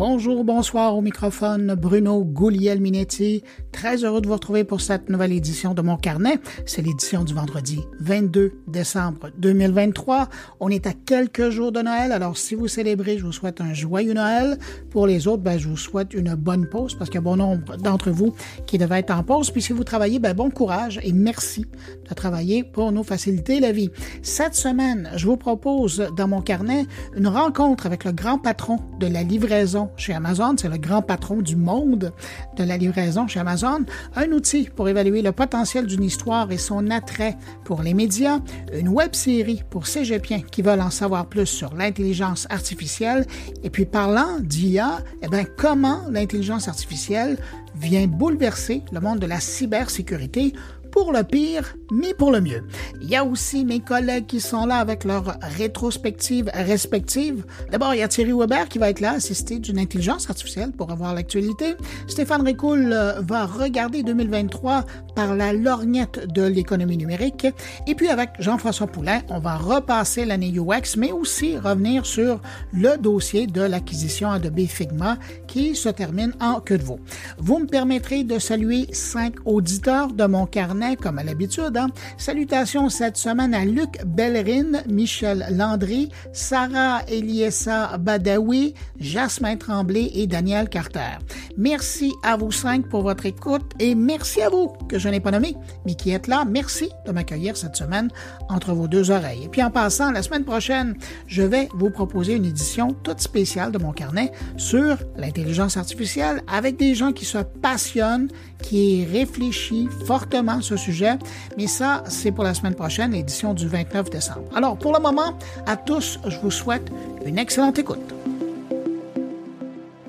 Bonjour, bonsoir au microphone, Bruno Gouliel-Minetti. Très heureux de vous retrouver pour cette nouvelle édition de mon carnet. C'est l'édition du vendredi 22 décembre 2023. On est à quelques jours de Noël, alors si vous célébrez, je vous souhaite un joyeux Noël. Pour les autres, ben, je vous souhaite une bonne pause parce qu'il y a bon nombre d'entre vous qui devaient être en pause. Puis si vous travaillez, ben, bon courage et merci de travailler pour nous faciliter la vie. Cette semaine, je vous propose dans mon carnet une rencontre avec le grand patron de la livraison chez Amazon, c'est le grand patron du monde de la livraison chez Amazon, un outil pour évaluer le potentiel d'une histoire et son attrait pour les médias, une web série pour cégepiens qui veulent en savoir plus sur l'intelligence artificielle, et puis parlant d'IA, eh bien, comment l'intelligence artificielle vient bouleverser le monde de la cybersécurité? Pour le pire, mais pour le mieux. Il y a aussi mes collègues qui sont là avec leurs rétrospectives respectives. D'abord, il y a Thierry Weber qui va être là, assisté d'une intelligence artificielle pour avoir l'actualité. Stéphane Ricoul euh, va regarder 2023 par la lorgnette de l'économie numérique. Et puis avec Jean-François Poulain, on va repasser l'année UX, mais aussi revenir sur le dossier de l'acquisition Adobe Figma qui se termine en queue de veau. Vous me permettrez de saluer cinq auditeurs de mon carnet comme à l'habitude. Hein. Salutations cette semaine à Luc Bellerin, Michel Landry, Sarah Eliessa Badawi, Jasmin Tremblay et Daniel Carter. Merci à vous cinq pour votre écoute et merci à vous que je n'ai pas nommé, mais qui êtes là. Merci de m'accueillir cette semaine entre vos deux oreilles. Et puis en passant, la semaine prochaine, je vais vous proposer une édition toute spéciale de mon carnet sur l'intelligence artificielle avec des gens qui se passionnent, qui réfléchissent fortement sujet, mais ça, c'est pour la semaine prochaine, l'édition du 29 décembre. Alors, pour le moment, à tous, je vous souhaite une excellente écoute.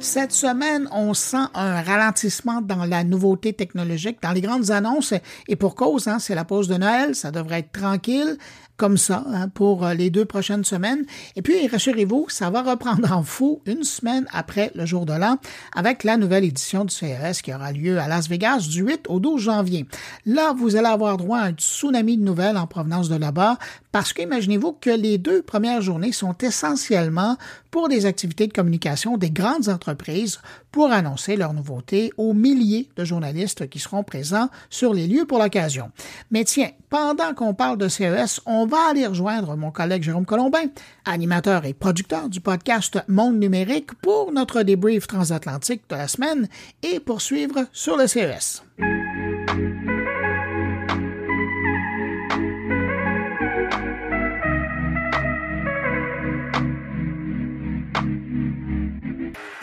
Cette semaine, on sent un ralentissement dans la nouveauté technologique, dans les grandes annonces, et pour cause, hein, c'est la pause de Noël, ça devrait être tranquille, comme ça hein, pour euh, les deux prochaines semaines. Et puis, rassurez-vous, ça va reprendre en fou une semaine après le jour de l'an avec la nouvelle édition du CES qui aura lieu à Las Vegas du 8 au 12 janvier. Là, vous allez avoir droit à un tsunami de nouvelles en provenance de là-bas parce qu'imaginez-vous que les deux premières journées sont essentiellement pour des activités de communication des grandes entreprises pour annoncer leurs nouveautés aux milliers de journalistes qui seront présents sur les lieux pour l'occasion. Mais tiens, pendant qu'on parle de CES, on va aller rejoindre mon collègue Jérôme Colombin, animateur et producteur du podcast Monde numérique pour notre débrief transatlantique de la semaine et poursuivre sur le CES.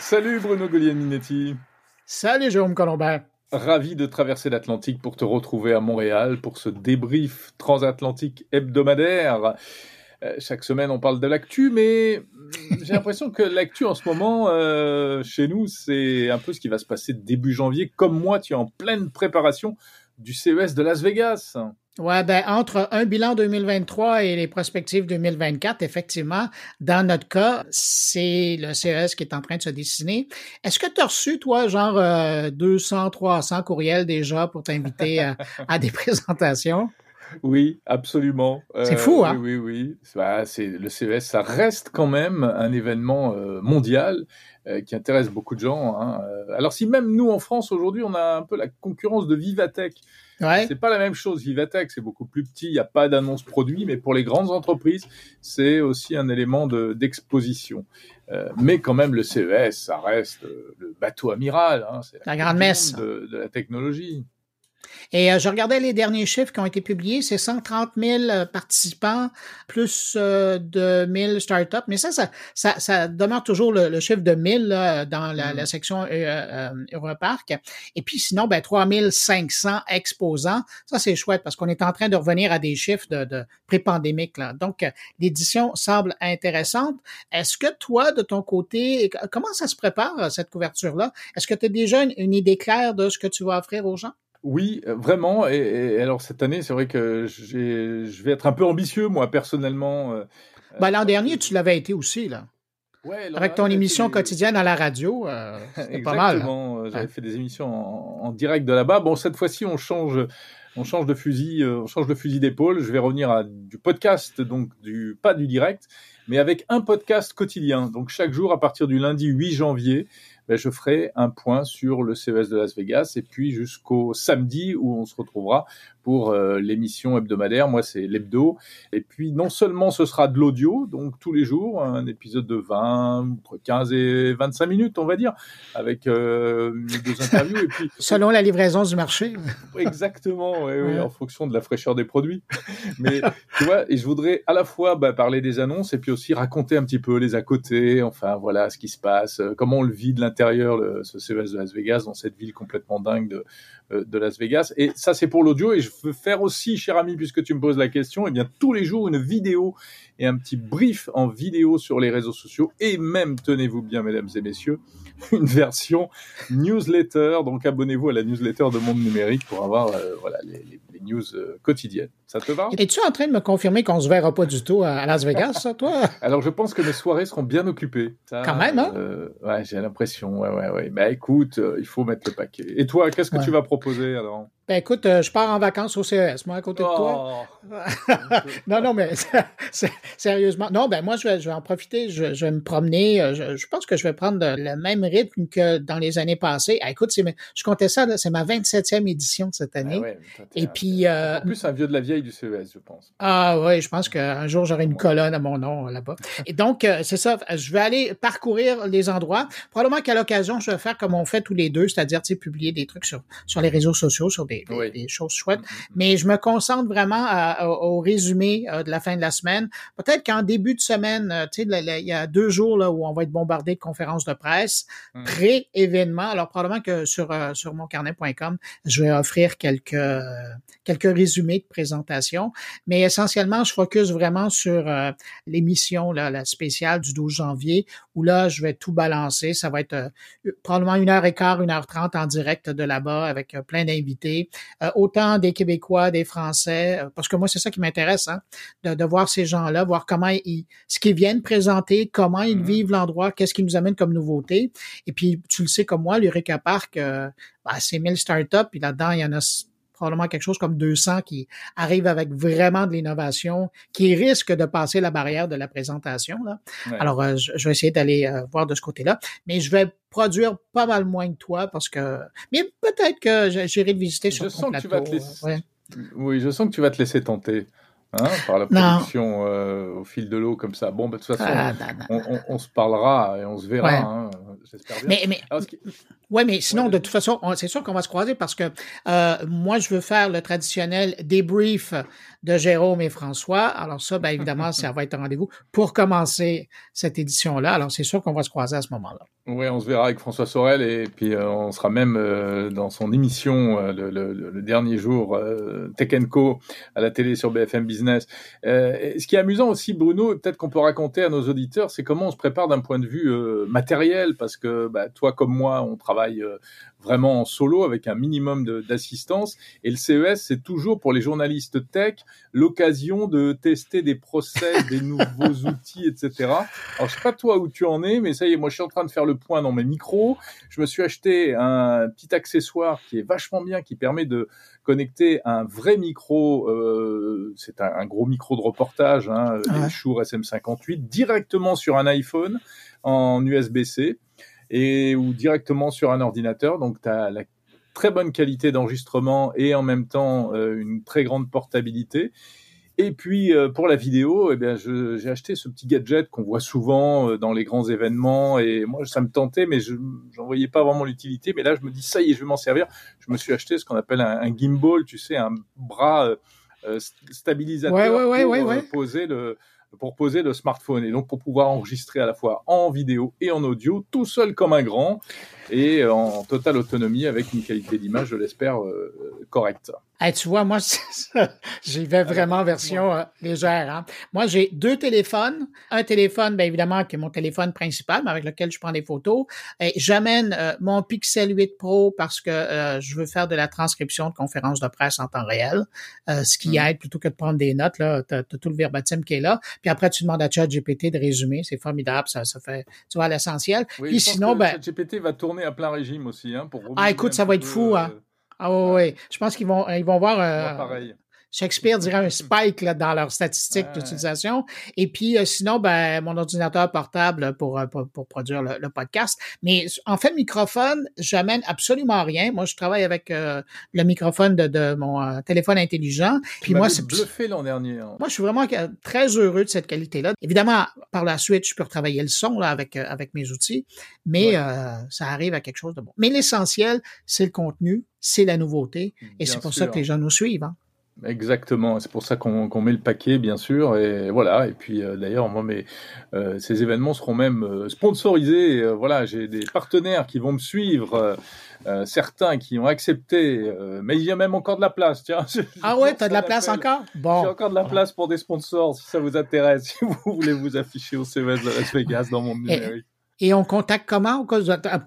Salut Bruno Minetti. Salut Jérôme Colombin. Ravi de traverser l'Atlantique pour te retrouver à Montréal pour ce débrief transatlantique hebdomadaire. Euh, chaque semaine, on parle de l'actu, mais j'ai l'impression que l'actu en ce moment, euh, chez nous, c'est un peu ce qui va se passer début janvier. Comme moi, tu es en pleine préparation du CES de Las Vegas. Ouais, ben, entre un bilan 2023 et les perspectives 2024, effectivement, dans notre cas, c'est le CES qui est en train de se dessiner. Est-ce que tu as reçu, toi, genre 200, euh, 300 courriels déjà pour t'inviter à, des présentations? Oui, absolument. C'est fou, hein? Oui, oui, oui. Bah, c'est, le CES, ça reste quand même un événement euh, mondial euh, qui intéresse beaucoup de gens. Hein. Alors, si même nous, en France, aujourd'hui, on a un peu la concurrence de Vivatech, Ouais. C'est pas la même chose. Vivatech, c'est beaucoup plus petit. Il n'y a pas d'annonce produit, mais pour les grandes entreprises, c'est aussi un élément d'exposition. euh, mais quand même, le CES, ça reste euh, le bateau amiral. Hein, c'est la, la grande messe de, de la technologie. Et euh, je regardais les derniers chiffres qui ont été publiés, c'est 130 000 euh, participants plus euh, de 1000 startups, mais ça, ça, ça, ça demeure toujours le, le, chiffre de 1000 là, dans la, la mm. section euh, euh, Europark. Et puis sinon, ben, 3500 exposants. Ça, c'est chouette parce qu'on est en train de revenir à des chiffres de, de pré-pandémique. Donc, l'édition semble intéressante. Est-ce que toi, de ton côté, comment ça se prépare, cette couverture-là? Est-ce que tu as déjà une, une idée claire de ce que tu vas offrir aux gens? Oui, euh, vraiment. Et, et, alors cette année, c'est vrai que je vais être un peu ambitieux, moi, personnellement. Euh, bah, L'an dernier, tu l'avais été aussi, là. Ouais, Avec ton émission quotidienne à la radio, euh, c'était pas mal. Exactement. J'avais fait des émissions en, en direct de là-bas. Bon, cette fois-ci, on change on change de fusil, on change de fusil d'épaule. Je vais revenir à du podcast, donc du pas du direct, mais avec un podcast quotidien. Donc chaque jour à partir du lundi 8 janvier, ben, je ferai un point sur le CES de Las Vegas et puis jusqu'au samedi où on se retrouvera pour euh, l'émission hebdomadaire. Moi, c'est l'hebdo. Et puis, non seulement ce sera de l'audio, donc tous les jours, un épisode de 20, entre 15 et 25 minutes, on va dire, avec euh, deux interviews. Et puis, Selon la livraison du marché. Exactement, oui, oui, en fonction de la fraîcheur des produits. Mais tu vois, et je voudrais à la fois bah, parler des annonces et puis aussi raconter un petit peu les à côté, enfin voilà ce qui se passe, euh, comment on le vit de l'intérieur, ce CES de Las Vegas, dans cette ville complètement dingue de, euh, de Las Vegas. Et ça, c'est pour l'audio. Et je faire aussi, cher ami, puisque tu me poses la question, eh bien tous les jours une vidéo et un petit brief en vidéo sur les réseaux sociaux et même, tenez-vous bien, mesdames et messieurs, une version newsletter. Donc abonnez-vous à la newsletter de Monde Numérique pour avoir euh, voilà, les, les, news euh, quotidiennes. Ça te va? Es-tu en train de me confirmer qu'on se verra pas du tout à Las Vegas, ça, toi? Alors je pense que mes soirées seront bien occupées. Quand même, hein? euh, Ouais, j'ai l'impression. Ouais, ouais, ouais. Bah écoute, il faut mettre le paquet. Et toi, qu'est-ce que tu vas proposer alors? Ben écoute, je pars en vacances au CES, moi, à côté de toi. Oh. non, non, mais sérieusement. Non, ben moi, je vais, je vais en profiter, je, je vais me promener. Je, je, pense que je vais prendre le même rythme que dans les années passées. Ah, écoute, je comptais ça, c'est ma 27e édition cette ah année. Et puis... Euh, en plus, un vieux de la vieille du CES, je pense. Ah oui, je pense qu'un jour, j'aurai une colonne à mon nom là-bas. Et donc, euh, c'est ça, je vais aller parcourir les endroits. Probablement qu'à l'occasion, je vais faire comme on fait tous les deux, c'est-à-dire, tu sais, publier des trucs sur, sur les réseaux sociaux, sur des des, choses chouettes. Mm-hmm. Mais je me concentre vraiment au résumé euh, de la fin de la semaine. Peut-être qu'en début de semaine, euh, tu sais, il y a deux jours là, où on va être bombardé de conférences de presse, mm. pré-événement. Alors probablement que sur, euh, sur moncarnet.com, je vais offrir quelques, quelques résumés de présentation. Mais essentiellement, je focus vraiment sur l'émission, la spéciale du 12 janvier, où là, je vais tout balancer. Ça va être probablement une heure et quart, une heure trente en direct de là-bas avec plein d'invités. Euh, autant des Québécois, des Français, euh, parce que moi, c'est ça qui m'intéresse, hein, de, voir ces gens-là, voir comment ils, ce qu'ils viennent présenter, comment ils mm-hmm. vivent l'endroit, qu'est-ce qui nous amène comme nouveauté. Et puis, tu le sais comme moi, l'Eureka Park, euh, bah, c'est 1000 startups, puis là-dedans, il y en a probablement quelque chose comme 200 qui arrivent avec vraiment de l'innovation, qui risquent de passer la barrière de la présentation. Là. Alors, je, vais essayer d'aller voir de ce côté-là, mais je vais produire pas mal moins que toi parce que. Mais peut-être que j'irai le visiter sur je sens Que tu vas te laisser... Oui, je sens que tu vas te laisser tenter. Hein, par la production euh, au fil de l'eau comme ça. Bon, bah, de toute façon, ah, on, se parlera et on se verra. Hein, j'espère bien. Mais, mais, ouais, mais sinon, de toute façon, c'est sûr qu'on va se croiser parce que euh, moi, je veux faire le traditionnel débrief de Jérôme et François. Alors ça, bien évidemment, ça va être un rendez-vous pour commencer cette édition-là. Alors c'est sûr qu'on va se croiser à ce moment-là. Oui, on se verra avec François Sorel et puis euh, on sera même euh, dans son émission euh, le, le, le, dernier jour Tech Co à la télé sur BFM Business. ce qui est amusant aussi, Bruno, peut-être qu'on peut raconter à nos auditeurs, c'est comment on se prépare d'un point de vue matériel parce que bah, toi comme moi, on travaille vraiment en solo avec un minimum d'assistance. Et le CES, c'est toujours pour les journalistes tech l'occasion de tester des process, des nouveaux outils, etc. Alors, je sais pas toi où tu en es, mais ça y est, moi, je suis en train de faire le point dans mes micros. Je me suis acheté un petit accessoire qui est vachement bien, qui permet de connecter un vrai micro, euh, c'est un, gros micro de reportage, hein, ouais. Shure SM58, directement sur un iPhone en USB-C et ou directement sur un ordinateur. Donc, tu as la très bonne qualité d'enregistrement et en même temps euh, une très grande portabilité. Et puis euh, pour la vidéo, eh bien, j'ai acheté ce petit gadget qu'on voit souvent euh, dans les grands événements. Et moi, ça me tentait, mais je n'en voyais pas vraiment l'utilité. Mais là, je me dis, ça y est, je vais m'en servir. Je me suis acheté ce qu'on appelle un, gimbal, tu sais, un bras stabilisateur pour poser le, pour poser le smartphone et donc pour pouvoir enregistrer à la fois en vidéo et en audio, tout seul comme un grand et en totale autonomie avec une qualité d'image, je l'espère, euh, tu vois, moi, j'y vais vraiment version euh, légère. Hein. Moi, j'ai deux téléphones. Un téléphone, bien évidemment, qui est mon téléphone principal, mais avec lequel je prends des photos. Et j'amène euh, mon Pixel 8 Pro parce que euh, je veux faire de la transcription de conférences de presse en temps réel, ce qui mmh. aide plutôt que de prendre des notes. Là, tu as, tout le verbatim qui est là. Puis après, tu demandes à ChatGPT de résumer. C'est formidable. Ça, ça fait, tu vois, l'essentiel. Oui, Puis sinon, ben... ChatGPT va tourner à plein régime aussi, hein, pour Ah, écoute, ça va être fou, hein. Ah oui, je pense qu'ils vont, ils vont voir. Euh, pareil. Shakespeare dirait un spike là, dans leurs statistiques d'utilisation. Et puis, euh, sinon, ben, mon ordinateur portable pour, euh, pour, pour produire le, podcast. Mais en fait, le microphone, j'amène absolument rien. Moi, je travaille avec euh, le microphone de, de mon téléphone intelligent. Puis moi, c'est bluffé l'an dernier. Hein. Moi, je suis vraiment très heureux de cette qualité-là. Évidemment, par la suite, je peux retravailler le son là, avec, avec mes outils, mais ça arrive à quelque chose de bon. Mais l'essentiel, c'est le contenu, c'est la nouveauté, et c'est pour ça que les gens nous suivent. Hein. Exactement, c'est pour ça qu'on met le paquet, bien sûr, et voilà. Et puis euh, d'ailleurs, moi, mais euh, ces événements seront même euh, sponsorisés. voilà, j'ai des partenaires qui vont me suivre, certains qui ont accepté, mais il y a même encore de la place. Tiens. ah ouais, t'as de la place encore? Bon. J'ai encore de la place pour des sponsors, si ça vous intéresse, si vous voulez vous afficher au CES de Las Vegas dans mon numérique. Et, on contacte comment?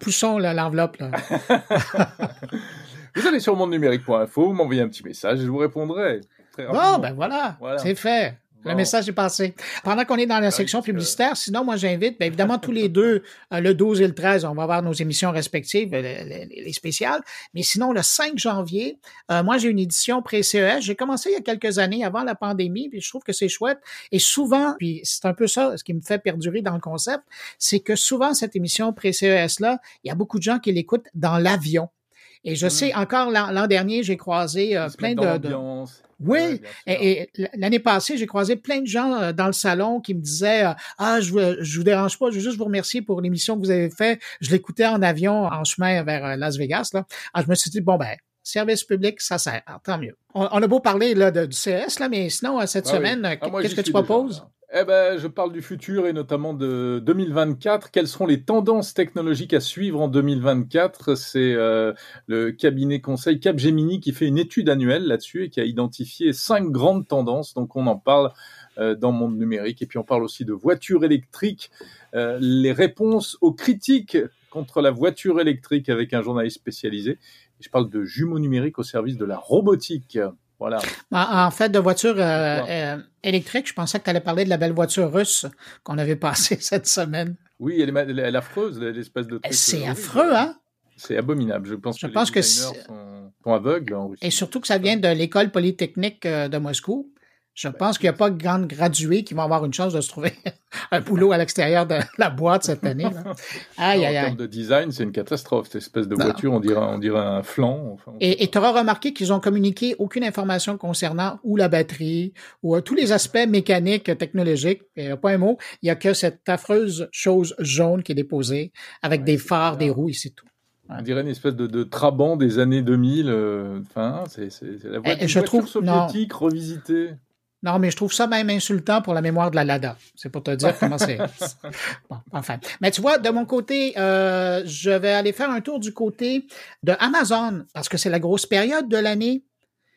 Poussons l'enveloppe. Vous allez sur numérique.info, vous m'envoyez un petit message et je vous répondrai. bon, ben voilà, c'est fait. Le message est passé. Pendant qu'on est dans la section publicitaire, sinon, moi, j'invite, bien évidemment, tous les deux, euh, le 12 et le 13, on va avoir nos émissions respectives, les, spéciales. Mais sinon, le 5 janvier, euh, moi, j'ai une édition pré-CES. J'ai commencé il y a quelques années, avant la pandémie, puis je trouve que c'est chouette. Et souvent, puis c'est un peu ça, ce qui me fait perdurer dans le concept, c'est que souvent, cette émission pré-CES-là, il y a beaucoup de gens qui l'écoutent dans l'avion. Et je sais, encore l'an dernier, j'ai croisé euh, plein de, Oui, et, l'année passée, j'ai croisé plein de gens euh, dans le salon qui me disaient euh, Ah, je, je vous dérange pas, je veux juste vous remercier pour l'émission que vous avez fait. Je l'écoutais en avion en chemin vers Las Vegas. Là. Alors, je me suis dit, bon ben, service public, ça sert. tant mieux. On, a beau parler là, du CS, là, mais sinon, cette ah semaine, ah, qu'est-ce que tu proposes? Eh ben, je parle du futur et notamment de 2024. Quelles seront les tendances technologiques à suivre en 2024 C'est euh, le cabinet conseil Capgemini qui fait une étude annuelle là-dessus et qui a identifié cinq grandes tendances. Donc, on en parle euh, dans le monde numérique. Et puis, on parle aussi de voitures électriques, euh, les réponses aux critiques contre la voiture électrique avec un journaliste spécialisé. je parle de jumeaux numériques au service de la robotique. En fait, de voitures euh, euh, électriques, je pensais que tu allais parler de la belle voiture russe qu'on avait passée cette semaine. Oui, elle est, affreuse, l'espèce de truc. C'est euh, affreux, hein? C'est abominable. Je pense que les designers sont, sont, aveugles en Russie. Et surtout que ça vient de l'école polytechnique de Moscou. Je ben, pense qu'il n'y a pas de grandes gradués qui vont avoir une chance de se trouver un boulot à l'extérieur de la boîte cette année. Aïe, aïe, en termes de design, c'est une catastrophe. Cette espèce de voiture, on dirait, on dirait un flanc. et tu auras remarqué qu'ils ont communiqué aucune information concernant ou la batterie ou euh, tous les aspects mécaniques, technologiques. Il n'y a pas un mot. Il n'y a que cette affreuse chose jaune qui est déposée avec des phares, des roues et c'est tout. On dirait une espèce de, de Trabant des années 2000. Euh, enfin, c'est la voiture, je trouve, soviétique revisitée. Non, mais je trouve ça même insultant pour la mémoire de la Lada. C'est pour te dire comment c'est. bon, enfin. Mais tu vois, de mon côté, euh, je vais aller faire un tour du côté de Amazon parce que c'est la grosse période de l'année.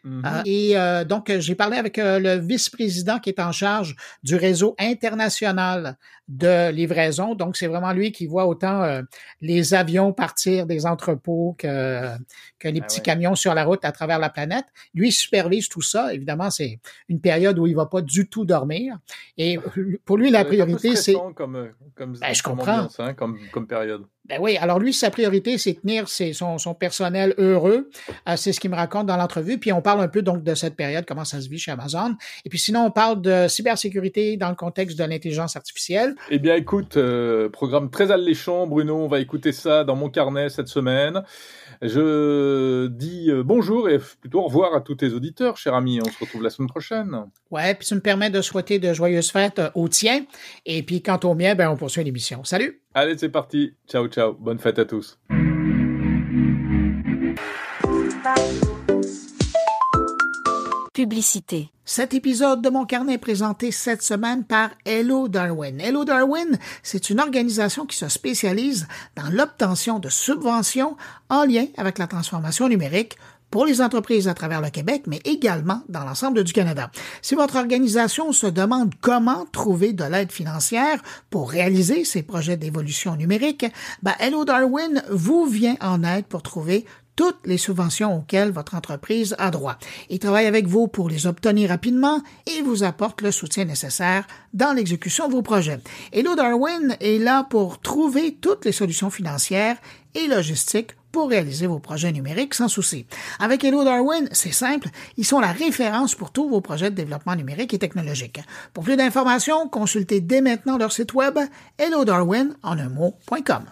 Mm-hmm. Euh, et euh, donc, j'ai parlé avec le vice-président qui est en charge du réseau international de livraison. Donc, c'est vraiment lui qui voit autant euh, les avions partir des entrepôts que, que les ah petits camions sur la route à travers la planète. Lui, il supervise tout ça. Évidemment, c'est une période où il va pas du tout dormir. Et pour lui, la priorité, c'est... Comme, euh, comme, ben, je comprends. Hein, comme, comme période. Ben oui, alors lui, sa priorité, c'est tenir son, personnel heureux. Euh, c'est ce qu'il me raconte dans l'entrevue. Puis on parle un peu donc de cette période, comment ça se vit chez Amazon. Et puis sinon, on parle de cybersécurité dans le contexte de l'intelligence artificielle. Eh bien, écoute, euh, programme très alléchant, Bruno. On va écouter ça dans mon carnet cette semaine. Je dis euh, bonjour et plutôt au revoir à tous tes auditeurs, cher ami. On se retrouve la semaine prochaine. Ouais, puis ça me permet de souhaiter de joyeuses fêtes euh, aux tiens. Et puis, quant au mien, ben, on poursuit l'émission. Salut! Allez, c'est parti. Ciao, ciao. Bonne fête à tous. Publicité. Cet épisode de mon carnet est présenté cette semaine par Hello Darwin. Hello Darwin, c'est une organisation qui se spécialise dans l'obtention de subventions en lien avec la transformation numérique pour les entreprises à travers le Québec, mais également dans l'ensemble du Canada. Si votre organisation se demande comment trouver de l'aide financière pour réaliser ces projets d'évolution numérique, ben Hello Darwin vous vient en aide pour trouver toutes les subventions auxquelles votre entreprise a droit. Il travaille avec vous pour les obtenir rapidement et vous apporte le soutien nécessaire dans l'exécution de vos projets. Hello Darwin est là pour trouver toutes les solutions financières et logistiques pour réaliser vos projets numériques sans souci. Avec Hello Darwin, c'est simple, ils sont la référence pour tous vos projets de développement numérique et technologique. Pour plus d'informations, consultez dès maintenant leur site web hellodarwin en un mot.com.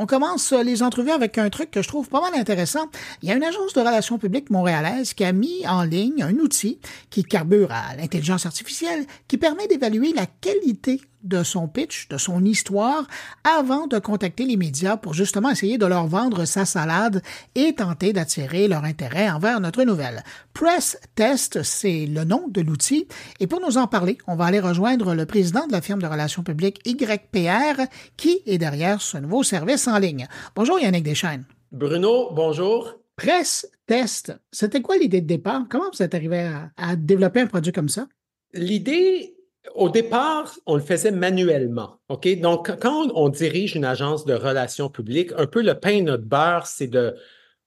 On commence les entrevues avec un truc que je trouve pas mal intéressant. Il y a une agence de relations publiques montréalaise qui a mis en ligne un outil qui carbure à l'intelligence artificielle qui permet d'évaluer la qualité de son pitch, de son histoire, avant de contacter les médias pour justement essayer de leur vendre sa salade et tenter d'attirer leur intérêt envers notre nouvelle. Press Test, c'est le nom de l'outil. Et pour nous en parler, on va aller rejoindre le président de la firme de relations publiques YPR, qui est derrière ce nouveau service en ligne. Bonjour Yannick Deschaines. Bruno, bonjour. Press Test, c'était quoi l'idée de départ? Comment vous êtes arrivé à, à développer un produit comme ça? L'idée, au départ, on le faisait manuellement. OK? Donc, quand on, dirige une agence de relations publiques, un peu le pain notre beurre, c'est de,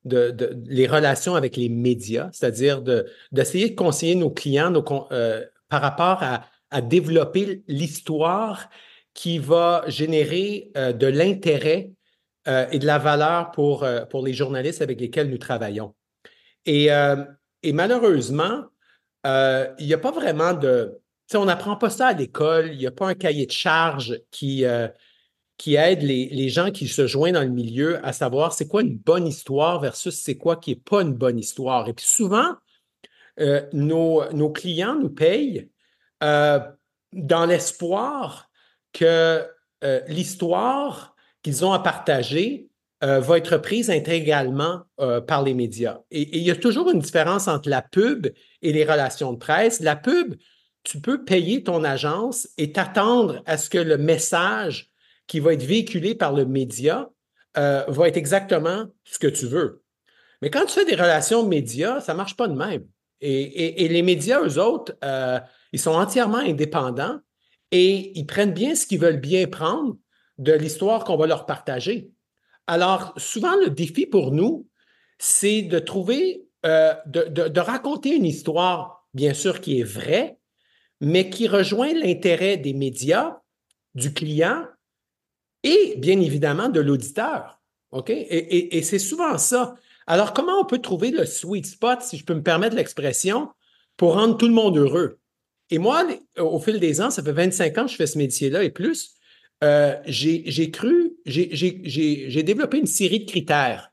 de, les relations avec les médias, c'est-à-dire d'essayer de, conseiller nos clients euh, par rapport à, développer l'histoire qui va générer euh, de l'intérêt euh, et de la valeur pour, pour les journalistes avec lesquels nous travaillons. Et, et malheureusement, il n'y a pas vraiment de, on n'apprend pas ça à l'école. Il n'y a pas un cahier de charge qui, euh, qui aide les, gens qui se joignent dans le milieu à savoir c'est quoi une bonne histoire versus c'est quoi qui n'est pas une bonne histoire. Et puis souvent, euh, nos, nos, clients nous payent euh, dans l'espoir que l'histoire qu'ils ont à partager va être prise intégralement par les médias. et, il y a toujours une différence entre la pub et les relations de presse. La pub, tu peux payer ton agence et t'attendre à ce que le message qui va être véhiculé par le média euh, va être exactement ce que tu veux. Mais quand tu fais des relations médias, ça ne marche pas de même. Et, les médias, eux autres, euh, ils sont entièrement indépendants et ils prennent bien ce qu'ils veulent bien prendre de l'histoire qu'on va leur partager. Alors, souvent, le défi pour nous, c'est de trouver, euh, de raconter une histoire, bien sûr, qui est vraie, mais qui rejoint l'intérêt des médias, du client et bien évidemment de l'auditeur. OK? Et, c'est souvent ça. Alors, comment on peut trouver le sweet spot, si je peux me permettre l'expression, pour rendre tout le monde heureux? Et moi, au fil des ans, ça fait 25 ans que je fais ce métier-là et plus, euh, j'ai cru, j'ai développé une série de critères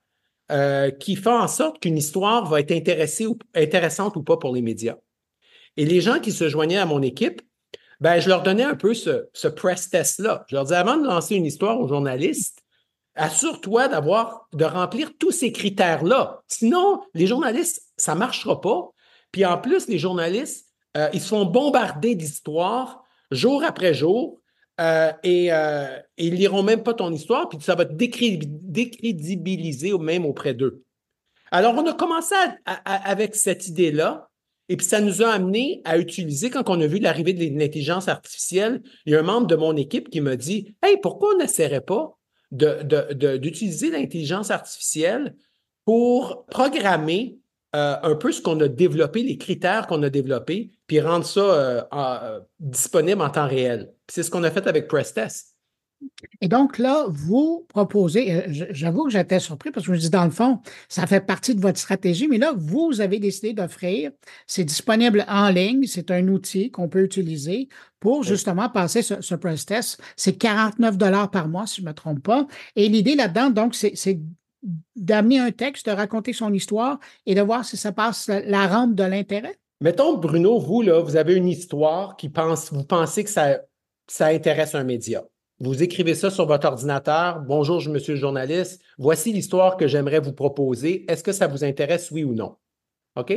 euh, qui font en sorte qu'une histoire va être intéressante ou pas pour les médias. Et les gens qui se joignaient à mon équipe, ben, je leur donnais un peu ce, press test-là. Je leur disais, avant de lancer une histoire aux journalistes, assure-toi d'avoir, de remplir tous ces critères-là. Sinon, les journalistes, ça ne marchera pas. Puis en plus, les journalistes, euh, ils se font bombarder d'histoires jour après jour euh, et, euh, ils liront même pas ton histoire, puis ça va te décrédibiliser même auprès d'eux. Alors, on a commencé avec cette idée-là et puis ça nous a amené à utiliser, quand on a vu l'arrivée de l'intelligence artificielle, il y a un membre de mon équipe qui m'a dit Hey, pourquoi on n'essaierait pas d'utiliser l'intelligence artificielle pour programmer euh, un peu ce qu'on a développé, les critères qu'on a développés, puis rendre ça euh, euh, disponible en temps réel. C'est ce qu'on a fait avec PressTest. Et donc là, vous proposez, j'avoue que j'étais surpris parce que je me dis, dans le fond, ça fait partie de votre stratégie, mais là, vous avez décidé d'offrir, c'est disponible en ligne, c'est un outil qu'on peut utiliser pour justement passer ce, press test. C'est 49 dollars par mois, si je ne me trompe pas. Et l'idée là-dedans, donc, c'est d'amener un texte, de raconter son histoire et de voir si ça passe la, rampe de l'intérêt. Mettons, Bruno, vous, là, vous avez une histoire qui pense, vous pensez que ça, ça intéresse un média. Vous écrivez ça sur votre ordinateur. Bonjour, je monsieur le journaliste. Voici l'histoire que j'aimerais vous proposer. Est-ce que ça vous intéresse, oui ou non? OK?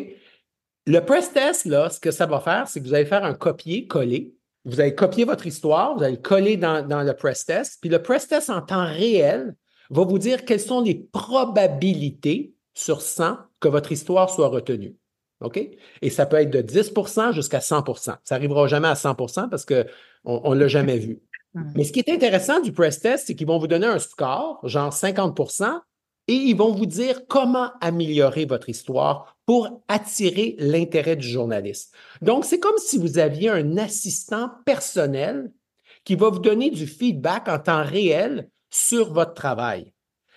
Le press test, ce que ça va faire, c'est que vous allez faire un copier-coller. Vous allez copier votre histoire, vous allez coller dans, dans le press test. Puis le press test en temps réel va vous dire quelles sont les probabilités sur 100 que votre histoire soit retenue. OK? Et ça peut être de 10% jusqu'à 100% Ça n'arrivera jamais à 100% parce qu'on ne l'a jamais vu. Mais ce qui est intéressant du press test, c'est qu'ils vont vous donner un score, genre 50% et ils vont vous dire comment améliorer votre histoire pour attirer l'intérêt du journaliste. Donc, c'est comme si vous aviez un assistant personnel qui va vous donner du feedback en temps réel sur votre travail.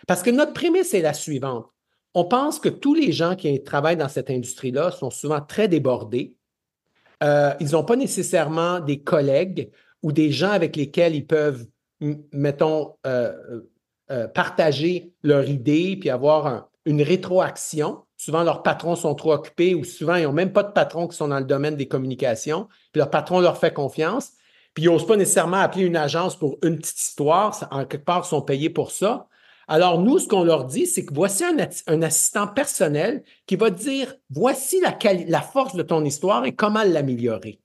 Parce que notre prémisse est la suivante. On pense que tous les gens qui travaillent dans cette industrie-là sont souvent très débordés. Euh, ils n'ont pas nécessairement des collègues ou des gens avec lesquels ils peuvent, mettons, euh, euh, partager leur idée puis avoir une rétroaction. Souvent, leurs patrons sont trop occupés ou souvent, ils n'ont même pas de patrons qui sont dans le domaine des communications. Puis leur patron leur fait confiance. Puis ils n'osent pas nécessairement appeler une agence pour une petite histoire. En quelque part, ils sont payés pour ça. Alors, nous, ce qu'on leur dit, c'est que voici un, assistant personnel qui va dire voici la, force de ton histoire et comment l'améliorer.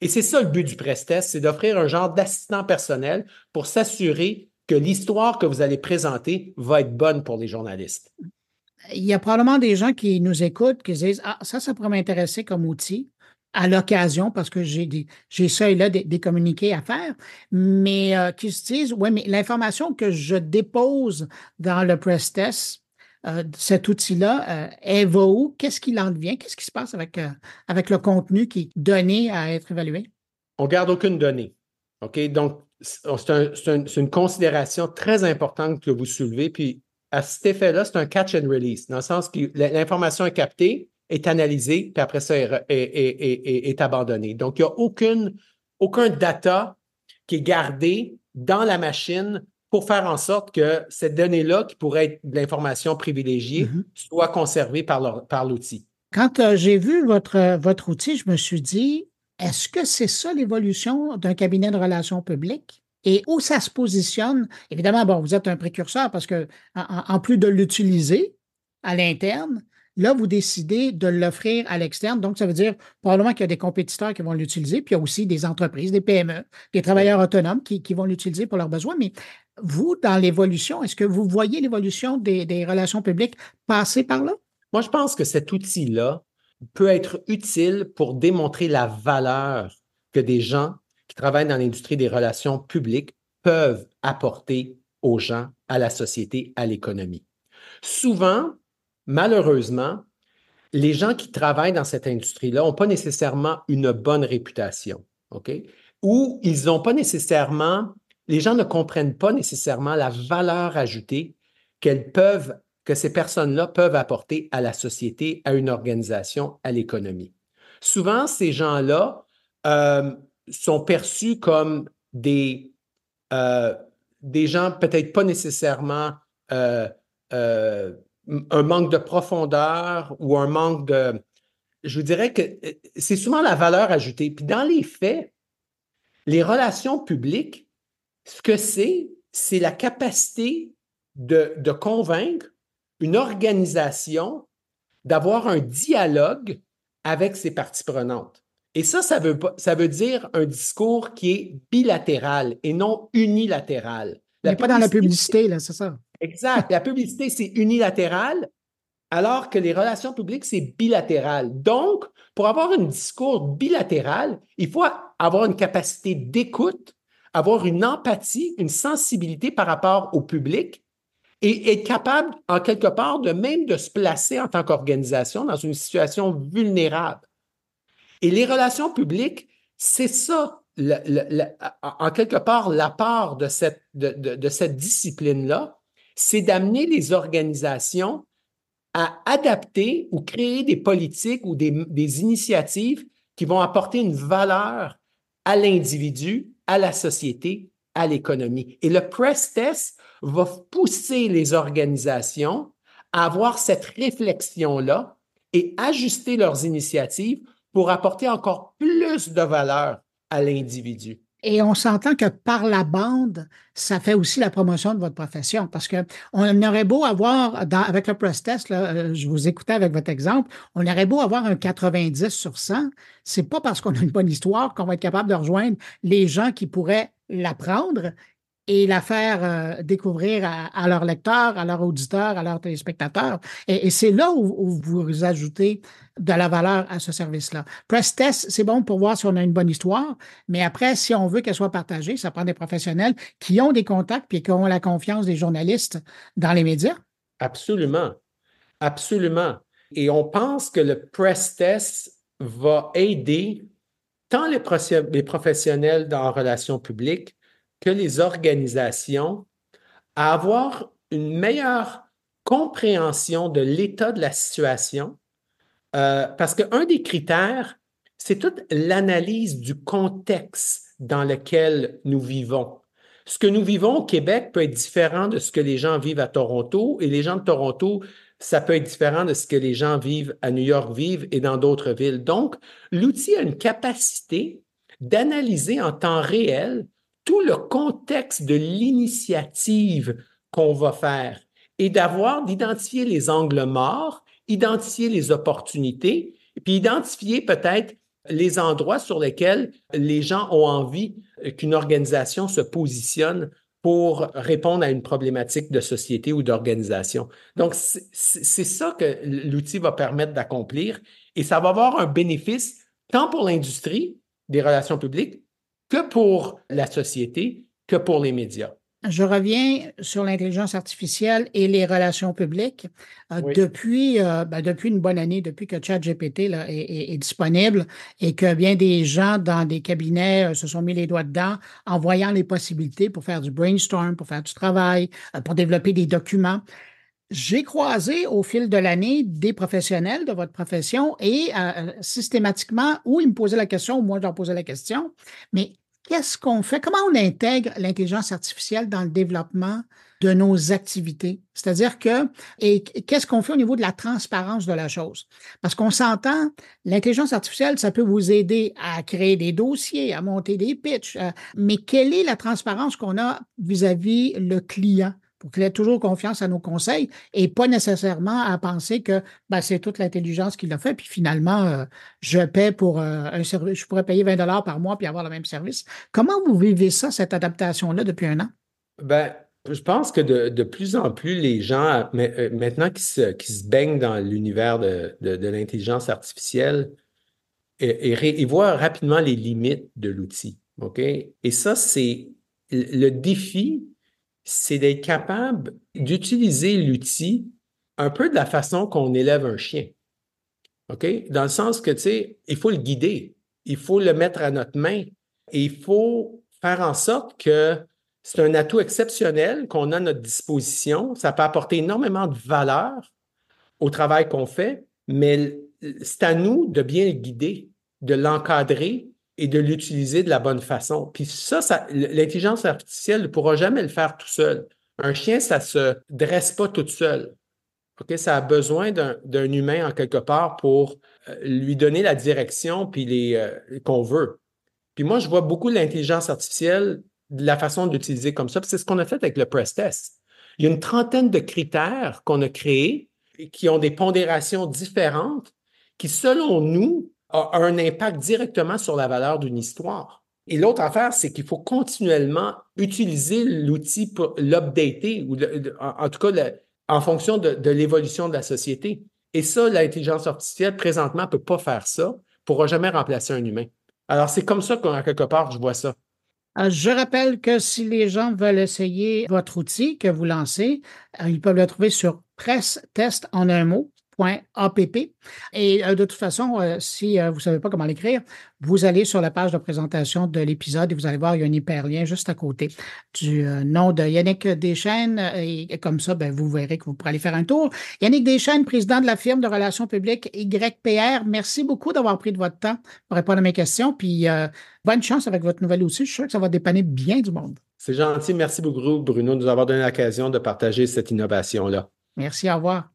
Et c'est ça le but du press test, c'est d'offrir un genre d'assistant personnel pour s'assurer que l'histoire que vous allez présenter va être bonne pour les journalistes. Il y a probablement des gens qui nous écoutent qui disent Ah, ça, ça pourrait m'intéresser comme outil à l'occasion parce que j'ai ça et là des, communiqués à faire, mais euh, qui se disent ouais, mais l'information que je dépose dans le press euh, cet outil-là, euh, elle va où? Qu'est-ce qu'il en devient? Qu'est-ce qui se passe avec, avec le contenu qui est donné à être évalué? On garde aucune donnée. OK? Donc, c'est une considération très importante que vous soulevez. Puis, à cet effet-là, c'est un catch and release, dans le sens que l'information est captée, est analysée, puis après ça est, est, abandonnée. Donc, il n'y a aucune, aucun data qui est gardé dans la machine pour faire en sorte que cette donnée-là, qui pourrait être de l'information privilégiée, mm-hmm. soit conservée par l'outil. Quand euh, j'ai vu votre, votre outil, je me suis dit, est-ce que c'est ça l'évolution d'un cabinet de relations publiques? Et où ça se positionne? Évidemment, bon, vous êtes un précurseur parce que, en plus de l'utiliser à l'interne, Là, vous décidez de l'offrir à l'externe. Donc, ça veut dire probablement qu'il y a des compétiteurs qui vont l'utiliser, puis il y a aussi des entreprises, des PME, des travailleurs autonomes qui, vont l'utiliser pour leurs besoins. Mais vous, dans l'évolution, est-ce que vous voyez l'évolution des, relations publiques passer par là? Moi, je pense que cet outil-là peut être utile pour démontrer la valeur que des gens qui travaillent dans l'industrie des relations publiques peuvent apporter aux gens, à la société, à l'économie. Souvent, malheureusement, les gens qui travaillent dans cette industrie-là n'ont pas nécessairement une bonne réputation? Ou ils n'ont pas nécessairement, les gens ne comprennent pas nécessairement la valeur ajoutée qu'elles peuvent, que ces personnes-là peuvent apporter à la société, à une organisation, à l'économie. Souvent, ces gens-là euh, sont perçus comme des, euh, des gens peut-être pas nécessairement euh, un manque de profondeur ou un manque de... Je vous dirais que c'est souvent la valeur ajoutée. Puis dans les faits, les relations publiques, ce que c'est, c'est la capacité de, de convaincre une organisation d'avoir un dialogue avec ses parties prenantes. Et ça, ça veut, ça veut dire un discours qui est bilatéral et non unilatéral. Mais pas dans la publicité, là, c'est ça. Exact. La publicité, c'est unilatéral, alors que les relations publiques, c'est bilatéral. Donc, pour avoir un discours bilatéral, il faut avoir une capacité d'écoute, avoir une empathie, une sensibilité par rapport au public et être capable, en quelque part, de même de se placer en tant qu'organisation dans une situation vulnérable. Et les relations publiques, c'est ça, en quelque part, la part de cette, de cette discipline-là, c'est d'amener les organisations à adapter ou créer des politiques ou des, initiatives qui vont apporter une valeur à l'individu, à la société, à l'économie. Et le press test va pousser les organisations à avoir cette réflexion-là et ajuster leurs initiatives pour apporter encore plus de valeur à l'individu. Et on s'entend que par la bande, ça fait aussi la promotion de votre profession. Parce que on aurait beau avoir, avec le press test, euh, je vous écoutais avec votre exemple, on aurait beau avoir un 90 sur 100, c'est pas parce qu'on a une bonne histoire qu'on va être capable de rejoindre les gens qui pourraient l'apprendre et la faire euh, découvrir à, leurs lecteurs, à leurs auditeurs, à leurs téléspectateurs. Et, c'est là où, vous ajoutez de la valeur à ce service-là. Press Test, c'est bon pour voir si on a une bonne histoire, mais après, si on veut qu'elle soit partagée, ça prend des professionnels qui ont des contacts et qui ont la confiance des journalistes dans les médias. Absolument. Absolument. Et on pense que le Press Test va aider tant les, les professionnels dans relations publiques que les organisations à avoir une meilleure compréhension de l'état de la situation, euh, parce qu'un des critères, c'est toute l'analyse du contexte dans lequel nous vivons. Ce que nous vivons au Québec peut être différent de ce que les gens vivent à Toronto, et les gens de Toronto, ça peut être différent de ce que les gens vivent à New York, vivent et dans d'autres villes. Donc, l'outil a une capacité d'analyser en temps réel tout le contexte de l'initiative qu'on va faire et d'avoir, d'identifier les angles morts, identifier les opportunités, puis identifier peut-être les endroits sur lesquels les gens ont envie qu'une organisation se positionne pour répondre à une problématique de société ou d'organisation. Donc, c'est ça que l'outil va permettre d'accomplir et ça va avoir un bénéfice tant pour l'industrie des relations publiques que pour la société, que pour les médias. Je reviens sur l'intelligence artificielle et les relations publiques. Euh, depuis, euh, ben, depuis une bonne année, depuis que ChatGPT là, est, est, disponible et que bien des gens dans des cabinets euh, se sont mis les doigts dedans en voyant les possibilités pour faire du brainstorm, pour faire du travail, pour développer des documents. J'ai croisé au fil de l'année des professionnels de votre profession et systématiquement, où ils me posaient la question, ou moi je leur posais la question, mais qu'est-ce qu'on fait? Comment on intègre l'intelligence artificielle dans le développement de nos activités? C'est-à-dire que, et qu'est-ce qu'on fait au niveau de la transparence de la chose? Parce qu'on s'entend, l'intelligence artificielle, ça peut vous aider à créer des dossiers, à monter des pitches, euh, mais quelle est la transparence qu'on a vis-à-vis -vis le client? Pour qu'il ait toujours confiance à nos conseils et pas nécessairement à penser que ben, c'est toute l'intelligence qui l'a fait, puis finalement, euh, je paie pour euh, un service, je pourrais payer 20 dollars par mois puis avoir le même service. Comment vous vivez ça, cette adaptation-là, depuis un an? Ben, je pense que de, plus en plus, les gens, euh, maintenant qui se, se baignent dans l'univers de, de, l'intelligence artificielle, ils voient rapidement les limites de l'outil. OK? Et ça, c'est le défi c'est d'être capable d'utiliser l'outil un peu de la façon qu'on élève un chien. OK? Dans le sens que, tu sais, il faut le guider, il faut le mettre à notre main et il faut faire en sorte que c'est un atout exceptionnel qu'on a à notre disposition. Ça peut apporter énormément de valeur au travail qu'on fait, mais c'est à nous de bien le guider, de l'encadrer et de l'utiliser de la bonne façon. Puis ça, l'intelligence artificielle ne pourra jamais le faire tout seul. Un chien, ça ne se dresse pas tout seul. Ça a besoin d'un humain en quelque part pour euh, lui donner la direction euh, qu'on veut. Puis moi, je vois beaucoup l'intelligence artificielle de la façon d'utiliser comme ça. c'est ce qu'on a fait avec le press test. Il y a une trentaine de critères qu'on a créés qui ont des pondérations différentes qui, selon nous, a un impact directement sur la valeur d'une histoire. Et l'autre affaire, c'est qu'il faut continuellement utiliser l'outil pour l'updater, ou en, tout cas en fonction de, l'évolution de la société. Et ça, l'intelligence artificielle, présentement, ne peut pas faire ça, pourra jamais remplacer un humain. Alors, c'est comme ça qu'en quelque part, je vois ça. Euh, je rappelle que si les gens veulent essayer votre outil que vous lancez, euh, ils peuvent le trouver sur Presse Test en un mot .app. Et euh, de toute façon, euh, si euh, vous ne savez pas comment l'écrire, vous allez sur la page de présentation de l'épisode et vous allez voir, il y a un hyperlien juste à côté du nom de Yannick Deschênes. Et, comme ça, ben, vous verrez que vous pourrez aller faire un tour. Yannick Deschênes, président de la firme de relations publiques YPR, merci beaucoup d'avoir pris de votre temps pour répondre à mes questions. Puis bonne chance avec votre nouvel outil. Je suis sûr que ça va dépanner bien du monde. C'est gentil. Merci beaucoup, Bruno, de nous avoir donné l'occasion de partager cette innovation-là. Merci, au revoir.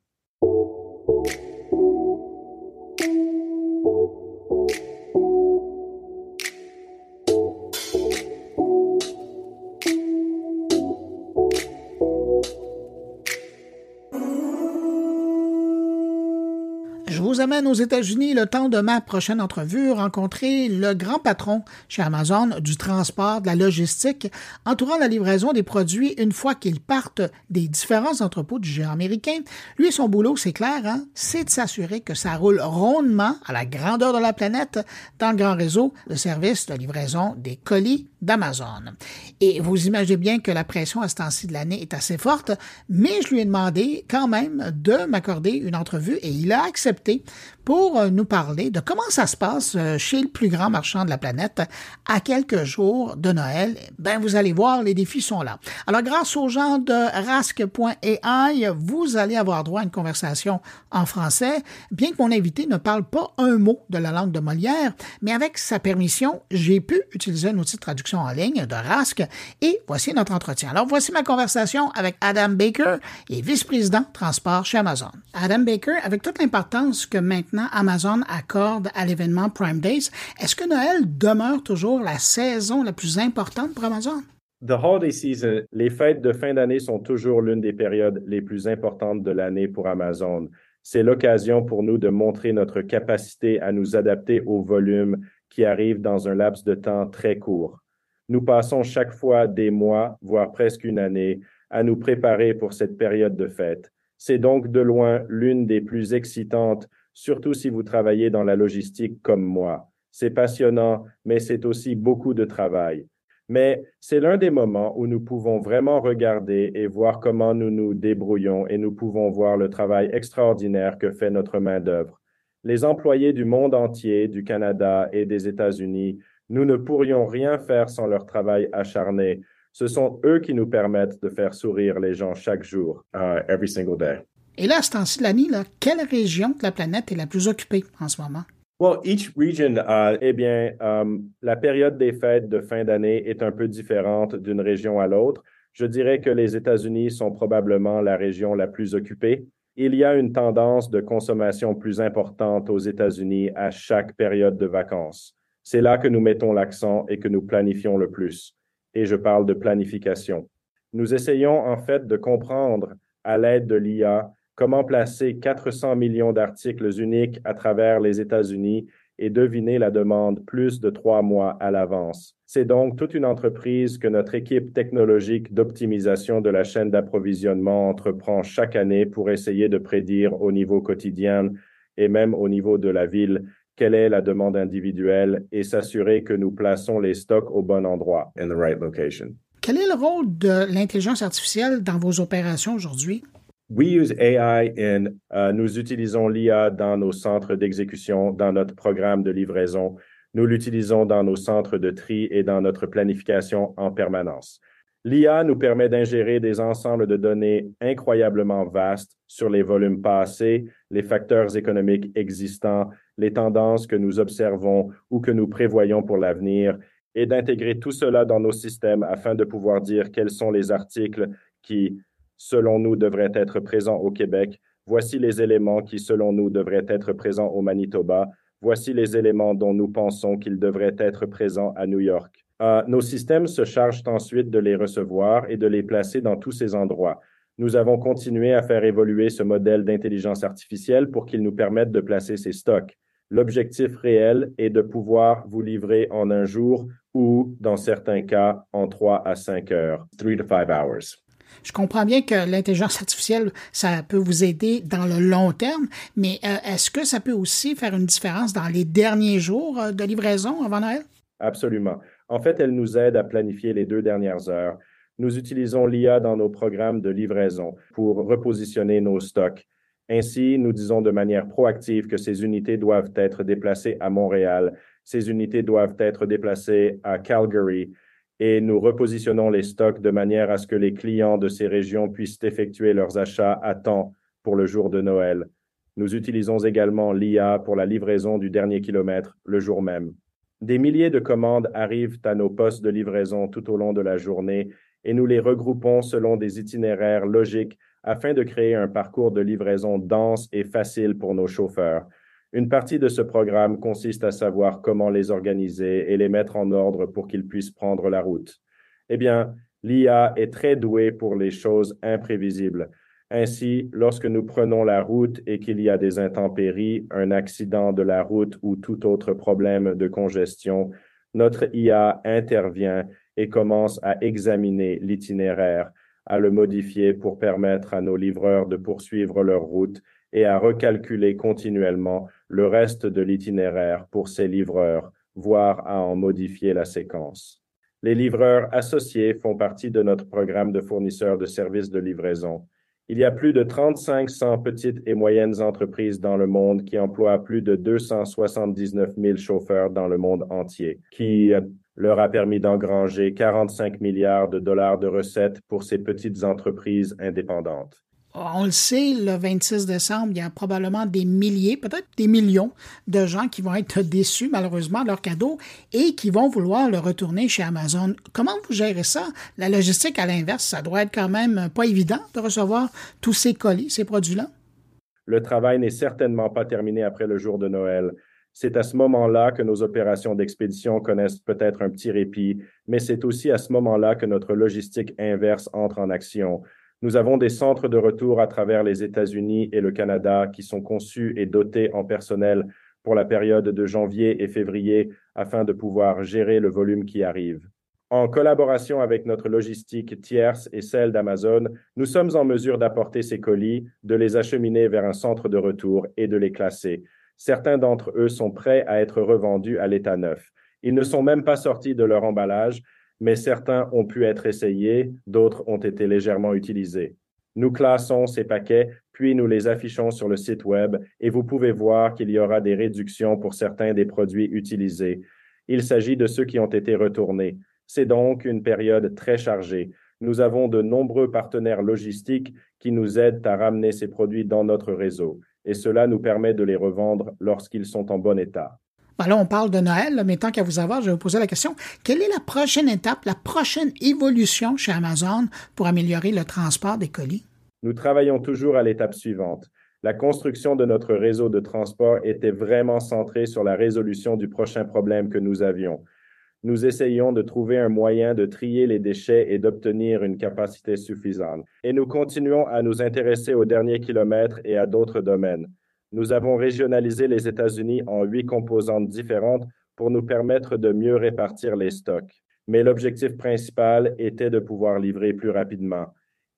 Amène aux États-Unis le temps de ma prochaine entrevue, rencontrer le grand patron chez Amazon du transport, de la logistique, entourant la livraison des produits une fois qu'ils partent des différents entrepôts du géant américain. Lui, son boulot, c'est clair, hein? c'est de s'assurer que ça roule rondement à la grandeur de la planète dans le grand réseau de services de livraison des colis d'Amazon. Et vous imaginez bien que la pression à ce temps-ci de l'année est assez forte, mais je lui ai demandé quand même de m'accorder une entrevue et il a accepté pour nous parler de comment ça se passe chez le plus grand marchand de la planète à quelques jours de Noël. Ben, vous allez voir, les défis sont là. Alors, grâce aux gens de rasque.ai, vous allez avoir droit à une conversation en français, bien que mon invité ne parle pas un mot de la langue de Molière, mais avec sa permission, j'ai pu utiliser un outil de traduction en ligne de Rask et voici notre entretien. Alors, voici ma conversation avec Adam Baker, et vice-président transport chez Amazon. Adam Baker, avec toute l'importance que maintenant Amazon accorde à l'événement Prime Days, est-ce que Noël demeure toujours la saison la plus importante pour Amazon? The holiday season, les fêtes de fin d'année sont toujours l'une des périodes les plus importantes de l'année pour Amazon. C'est l'occasion pour nous de montrer notre capacité à nous adapter au volume qui arrive dans un laps de temps très court. Nous passons chaque fois des mois, voire presque une année, à nous préparer pour cette période de fête. C'est donc de loin l'une des plus excitantes, surtout si vous travaillez dans la logistique comme moi. C'est passionnant, mais c'est aussi beaucoup de travail mais c'est l'un des moments où nous pouvons vraiment regarder et voir comment nous nous débrouillons et nous pouvons voir le travail extraordinaire que fait notre main-d'œuvre. Les employés du monde entier, du Canada et des États-Unis, nous ne pourrions rien faire sans leur travail acharné. Ce sont eux qui nous permettent de faire sourire les gens chaque jour, uh, every single day. Et là, à ce temps-ci de l'année, quelle région de la planète est la plus occupée en ce moment? Well, each region, uh, eh bien, um, la période des fêtes de fin d'année est un peu différente d'une région à l'autre. Je dirais que les États-Unis sont probablement la région la plus occupée. Il y a une tendance de consommation plus importante aux États-Unis à chaque période de vacances. C'est là que nous mettons l'accent et que nous planifions le plus. Et je parle de planification. Nous essayons en fait de comprendre à l'aide de l'IA comment placer 400 millions d'articles uniques à travers les États-Unis et deviner la demande plus de trois mois à l'avance. C'est donc toute une entreprise que notre équipe technologique d'optimisation de la chaîne d'approvisionnement entreprend chaque année pour essayer de prédire au niveau quotidien et même au niveau de la ville quelle est la demande individuelle et s'assurer que nous plaçons les stocks au bon endroit. Quel est le rôle de l'intelligence artificielle dans vos opérations aujourd'hui? We use AI in, uh, nous utilisons l'IA dans nos centres d'exécution, dans notre programme de livraison. Nous l'utilisons dans nos centres de tri et dans notre planification en permanence. L'IA nous permet d'ingérer des ensembles de données incroyablement vastes sur les volumes passés, les facteurs économiques existants, les tendances que nous observons ou que nous prévoyons pour l'avenir, et d'intégrer tout cela dans nos systèmes afin de pouvoir dire quels sont les articles qui selon nous, devraient être présents au Québec. Voici les éléments qui, selon nous, devraient être présents au Manitoba. Voici les éléments dont nous pensons qu'ils devraient être présents à New York. Euh, nos systèmes se chargent ensuite de les recevoir et de les placer dans tous ces endroits. Nous avons continué à faire évoluer ce modèle d'intelligence artificielle pour qu'il nous permette de placer ces stocks. L'objectif réel est de pouvoir vous livrer en un jour ou, dans certains cas, en trois à cinq heures. Three to five hours. Je comprends bien que l'intelligence artificielle, ça peut vous aider dans le long terme, mais euh, est-ce que ça peut aussi faire une différence dans les derniers jours euh, de livraison avant Noël? Absolument. En fait, elle nous aide à planifier les deux dernières heures. Nous utilisons l'IA dans nos programmes de livraison pour repositionner nos stocks. Ainsi, nous disons de manière proactive que ces unités doivent être déplacées à Montréal, ces unités doivent être déplacées à Calgary, et nous repositionnons les stocks de manière à ce que les clients de ces régions puissent effectuer leurs achats à temps pour le jour de Noël. Nous utilisons également l'IA pour la livraison du dernier kilomètre le jour même. Des milliers de commandes arrivent à nos postes de livraison tout au long de la journée et nous les regroupons selon des itinéraires logiques afin de créer un parcours de livraison dense et facile pour nos chauffeurs. Une partie de ce programme consiste à savoir comment les organiser et les mettre en ordre pour qu'ils puissent prendre la route. Eh bien, l'IA est très douée pour les choses imprévisibles. Ainsi, lorsque nous prenons la route et qu'il y a des intempéries, un accident de la route ou tout autre problème de congestion, notre IA intervient et commence à examiner l'itinéraire, à le modifier pour permettre à nos livreurs de poursuivre leur route et à recalculer continuellement le reste de l'itinéraire pour ses livreurs, voire à en modifier la séquence. Les livreurs associés font partie de notre programme de fournisseurs de services de livraison. Il y a plus de 3500 petites et moyennes entreprises dans le monde qui emploient plus de 279 000 chauffeurs dans le monde entier, qui leur a permis d'engranger 45 milliards de dollars de recettes pour ces petites entreprises indépendantes on le sait, le 26 décembre, il y a probablement des milliers, peut-être des millions de gens qui vont être déçus malheureusement de leur cadeau et qui vont vouloir le retourner chez Amazon. Comment vous gérez ça? La logistique, à l'inverse, ça doit être quand même pas évident de recevoir tous ces colis, ces produits-là. Le travail n'est certainement pas terminé après le jour de Noël. C'est à ce moment-là que nos opérations d'expédition connaissent peut-être un petit répit, mais c'est aussi à ce moment-là que notre logistique inverse entre en action. Nous avons des centres de retour à travers les États-Unis et le Canada qui sont conçus et dotés en personnel pour la période de janvier et février afin de pouvoir gérer le volume qui arrive. En collaboration avec notre logistique tierce et celle d'Amazon, nous sommes en mesure d'apporter ces colis, de les acheminer vers un centre de retour et de les classer. Certains d'entre eux sont prêts à être revendus à l'état neuf. Ils ne sont même pas sortis de leur emballage mais certains ont pu être essayés, d'autres ont été légèrement utilisés. Nous classons ces paquets, puis nous les affichons sur le site Web et vous pouvez voir qu'il y aura des réductions pour certains des produits utilisés. Il s'agit de ceux qui ont été retournés. C'est donc une période très chargée. Nous avons de nombreux partenaires logistiques qui nous aident à ramener ces produits dans notre réseau et cela nous permet de les revendre lorsqu'ils sont en bon état. Ben là, on parle de Noël, mais tant qu'à vous avoir, je vais vous poser la question, quelle est la prochaine étape, la prochaine évolution chez Amazon pour améliorer le transport des colis? Nous travaillons toujours à l'étape suivante. La construction de notre réseau de transport était vraiment centrée sur la résolution du prochain problème que nous avions. Nous essayons de trouver un moyen de trier les déchets et d'obtenir une capacité suffisante. Et nous continuons à nous intéresser aux derniers kilomètres et à d'autres domaines. Nous avons régionalisé les États-Unis en huit composantes différentes pour nous permettre de mieux répartir les stocks. Mais l'objectif principal était de pouvoir livrer plus rapidement.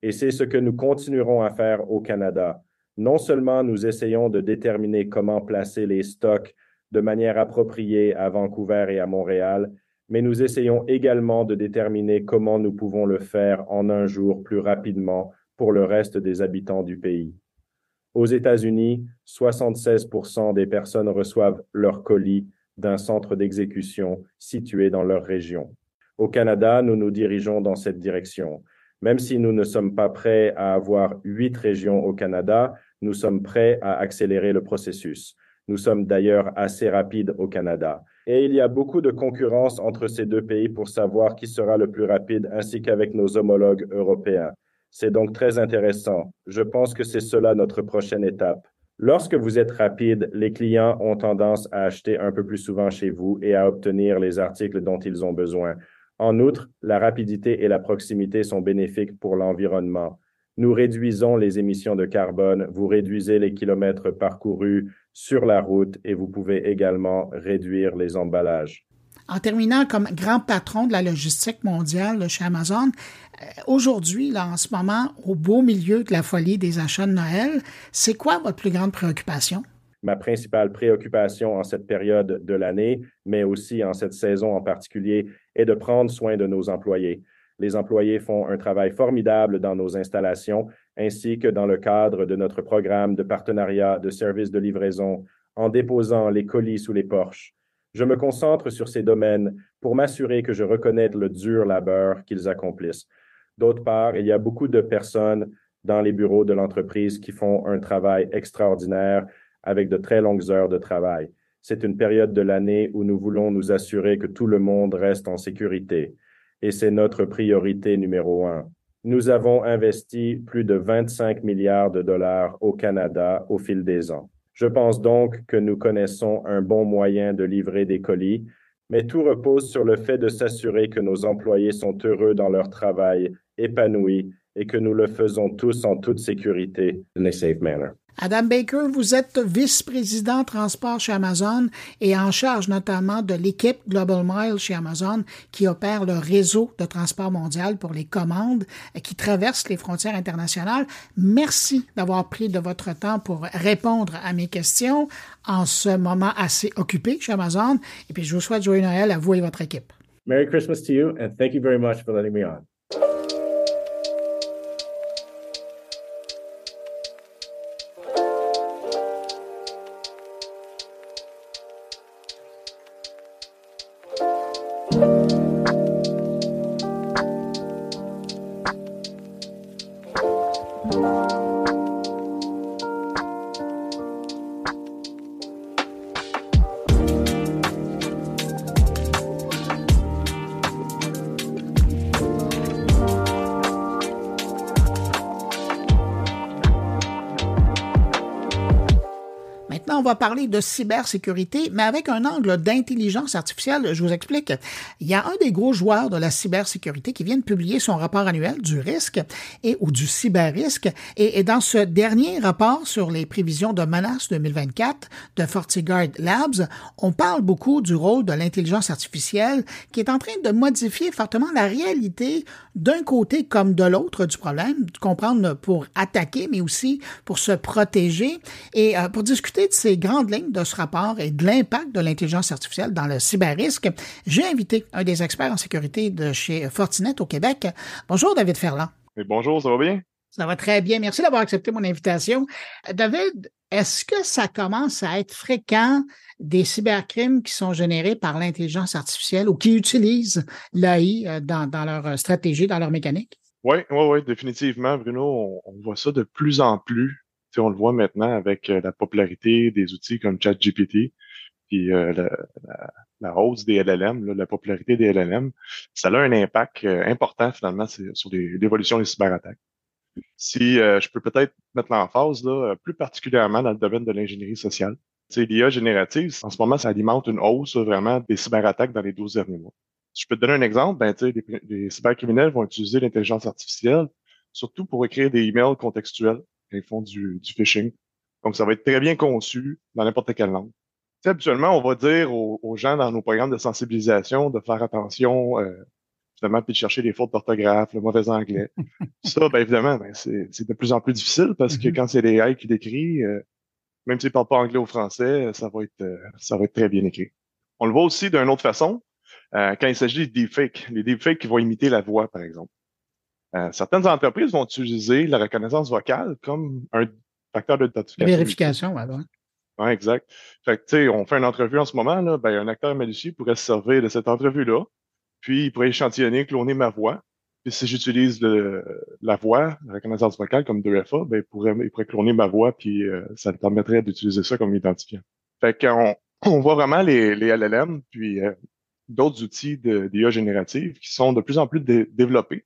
Et c'est ce que nous continuerons à faire au Canada. Non seulement nous essayons de déterminer comment placer les stocks de manière appropriée à Vancouver et à Montréal, mais nous essayons également de déterminer comment nous pouvons le faire en un jour plus rapidement pour le reste des habitants du pays. Aux États-Unis, 76% des personnes reçoivent leur colis d'un centre d'exécution situé dans leur région. Au Canada, nous nous dirigeons dans cette direction. Même si nous ne sommes pas prêts à avoir huit régions au Canada, nous sommes prêts à accélérer le processus. Nous sommes d'ailleurs assez rapides au Canada. Et il y a beaucoup de concurrence entre ces deux pays pour savoir qui sera le plus rapide, ainsi qu'avec nos homologues européens. C'est donc très intéressant. Je pense que c'est cela notre prochaine étape. Lorsque vous êtes rapide, les clients ont tendance à acheter un peu plus souvent chez vous et à obtenir les articles dont ils ont besoin. En outre, la rapidité et la proximité sont bénéfiques pour l'environnement. Nous réduisons les émissions de carbone, vous réduisez les kilomètres parcourus sur la route et vous pouvez également réduire les emballages en terminant comme grand patron de la logistique mondiale chez Amazon, euh, aujourd'hui, en ce moment, au beau milieu de la folie des achats de Noël, c'est quoi votre plus grande préoccupation? Ma principale préoccupation en cette période de l'année, mais aussi en cette saison en particulier, est de prendre soin de nos employés. Les employés font un travail formidable dans nos installations, ainsi que dans le cadre de notre programme de partenariat de services de livraison en déposant les colis sous les porches je me concentre sur ces domaines pour m'assurer que je reconnais le dur labeur qu'ils accomplissent. D'autre part, il y a beaucoup de personnes dans les bureaux de l'entreprise qui font un travail extraordinaire avec de très longues heures de travail. C'est une période de l'année où nous voulons nous assurer que tout le monde reste en sécurité. Et c'est notre priorité numéro un. Nous avons investi plus de 25 milliards de dollars au Canada au fil des ans. Je pense donc que nous connaissons un bon moyen de livrer des colis, mais tout repose sur le fait de s'assurer que nos employés sont heureux dans leur travail, épanouis, et que nous le faisons tous en toute sécurité. Adam Baker, vous êtes vice-président transport chez Amazon et en charge notamment de l'équipe Global Mile chez Amazon qui opère le réseau de transport mondial pour les commandes qui traverse les frontières internationales. Merci d'avoir pris de votre temps pour répondre à mes questions en ce moment assez occupé chez Amazon. Et puis je vous souhaite joyeux Noël à vous et votre équipe. Merry Christmas to you and thank you very much for letting me on. Parler de cybersécurité, mais avec un angle d'intelligence artificielle. Je vous explique. Il y a un des gros joueurs de la cybersécurité qui vient de publier son rapport annuel du risque et ou du cyberrisque. Et, et dans ce dernier rapport sur les prévisions de menaces 2024 de FortiGuard Labs, on parle beaucoup du rôle de l'intelligence artificielle qui est en train de modifier fortement la réalité d'un côté comme de l'autre du problème, comprendre pour attaquer, mais aussi pour se protéger. Et euh, pour discuter de ces grandes lignes de ce rapport et de l'impact de l'intelligence artificielle dans le cyberrisque, j'ai invité un des experts en sécurité de chez Fortinet au Québec. Bonjour, David Ferland. bonjour, ça va bien? Ça va très bien. Merci d'avoir accepté mon invitation. David, est-ce que ça commence à être fréquent des cybercrimes qui sont générés par l'intelligence artificielle ou qui utilisent l'AI euh, dans, leur stratégie, dans leur mécanique? Oui, oui, oui, définitivement, Bruno. on, voit ça de plus en plus on le voit maintenant avec euh, la popularité des outils comme ChatGPT, puis euh, la, hausse des LLM, la popularité des LLM, ça a un impact euh, important finalement sur l'évolution des cyberattaques. Si je peux peut-être mettre l'emphase, là, plus particulièrement dans le domaine de l'ingénierie sociale, l'IA générative, en ce moment, ça alimente une hausse vraiment des cyberattaques dans les 12 derniers mois. Si je peux te donner un exemple, ben, les, les cybercriminels vont utiliser l'intelligence artificielle surtout pour écrire des emails contextuels ils font du, du phishing. Donc, ça va être très bien conçu dans n'importe quelle langue. habituellement, on va dire aux, gens dans nos programmes de sensibilisation de faire attention, euh, finalement, puis de chercher les fautes d'orthographe, le mauvais anglais. ça, ben, évidemment, ben, c'est de plus en plus difficile parce que mm-hmm. quand c'est AI qui l'écrit, euh, même s'il ne parle pas anglais ou français, ça va être euh, ça va être très bien écrit. On le voit aussi d'une autre façon euh, quand il s'agit des deepfakes. Les deepfakes qui vont imiter la voix, par exemple. Euh, certaines entreprises vont utiliser la reconnaissance vocale comme un facteur d'authentification. Vérification, oui. Oui, exact. Fait que, tu sais, on fait une entrevue en ce moment, là, ben, un acteur malicieux pourrait se servir de cette entrevue-là, puis il pourrait échantillonner, cloner ma voix. Puis si j'utilise la voix, la reconnaissance vocale comme 2FA, ben, il pourrait, il pourrait cloner ma voix, puis euh, ça me permettrait d'utiliser ça comme identifiant. Fait qu'on on voit vraiment les, les LLM, puis euh, d'autres outils d'IA générative qui sont de plus en plus développés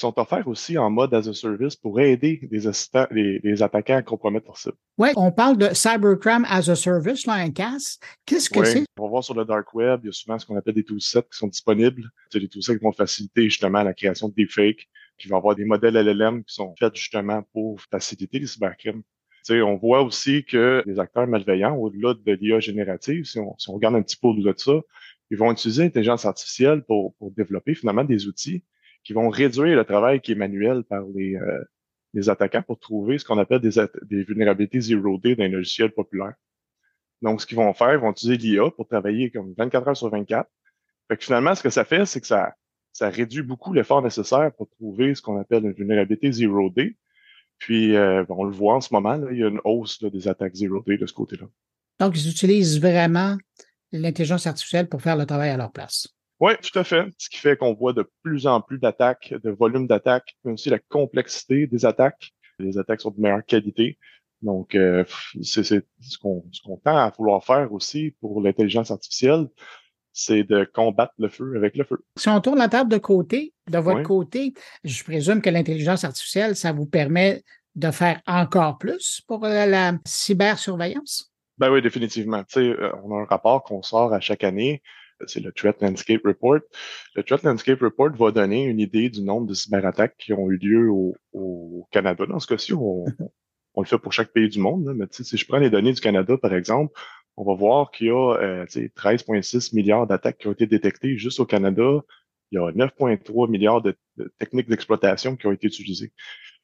sont offerts aussi en mode as a service pour aider les, assistants, les, attaquants à compromettre leur site. Oui, on parle de cybercrime as a service, là, un CAS. Qu'est-ce que c'est? On va voir sur le dark web, il y a souvent ce qu'on appelle des toolsets qui sont disponibles. C'est des toolsets qui vont faciliter justement la création de deepfakes, qui vont avoir des modèles LLM qui sont faits justement pour faciliter les cybercrimes. sais, on voit aussi que les acteurs malveillants, au-delà de l'IA générative, si on, si on regarde un petit peu au-delà de ça, ils vont utiliser l'intelligence artificielle pour, pour développer finalement des outils qui vont réduire le travail qui est manuel par les, euh, les attaquants pour trouver ce qu'on appelle des, des vulnérabilités zero day d'un logiciel populaire. Donc, ce qu'ils vont faire, ils vont utiliser l'IA pour travailler comme 24 heures sur 24. Fait que finalement, ce que ça fait, c'est que ça, ça réduit beaucoup l'effort nécessaire pour trouver ce qu'on appelle une vulnérabilité zero day. Puis, euh, on le voit en ce moment, là, il y a une hausse des attaques zero day de ce côté-là. Donc, ils utilisent vraiment l'intelligence artificielle pour faire le travail à leur place. Oui, tout à fait. Ce qui fait qu'on voit de plus en plus d'attaques, de volume d'attaques, mais aussi la complexité des attaques. Les attaques sont de meilleure qualité. Donc, euh, c'est ce qu'on tend à vouloir faire aussi pour l'intelligence artificielle, c'est de combattre le feu avec le feu. Si on tourne la table de côté, de votre côté, je présume que l'intelligence artificielle, ça vous permet de faire encore plus pour la cybersurveillance? Ben oui, définitivement. Tu sais, euh, on a un rapport qu'on sort à chaque année c'est le Threat Landscape Report. Le Threat Landscape Report va donner une idée du nombre de cyberattaques qui ont eu lieu au, Canada. Dans ce cas-ci, on, le fait pour chaque pays du monde. mais si je prends les données du Canada, par exemple, on va voir qu'il y a euh, 13,6 milliards d'attaques qui ont été détectées juste au Canada. Il y a 9,3 milliards de, techniques d'exploitation qui ont été utilisées.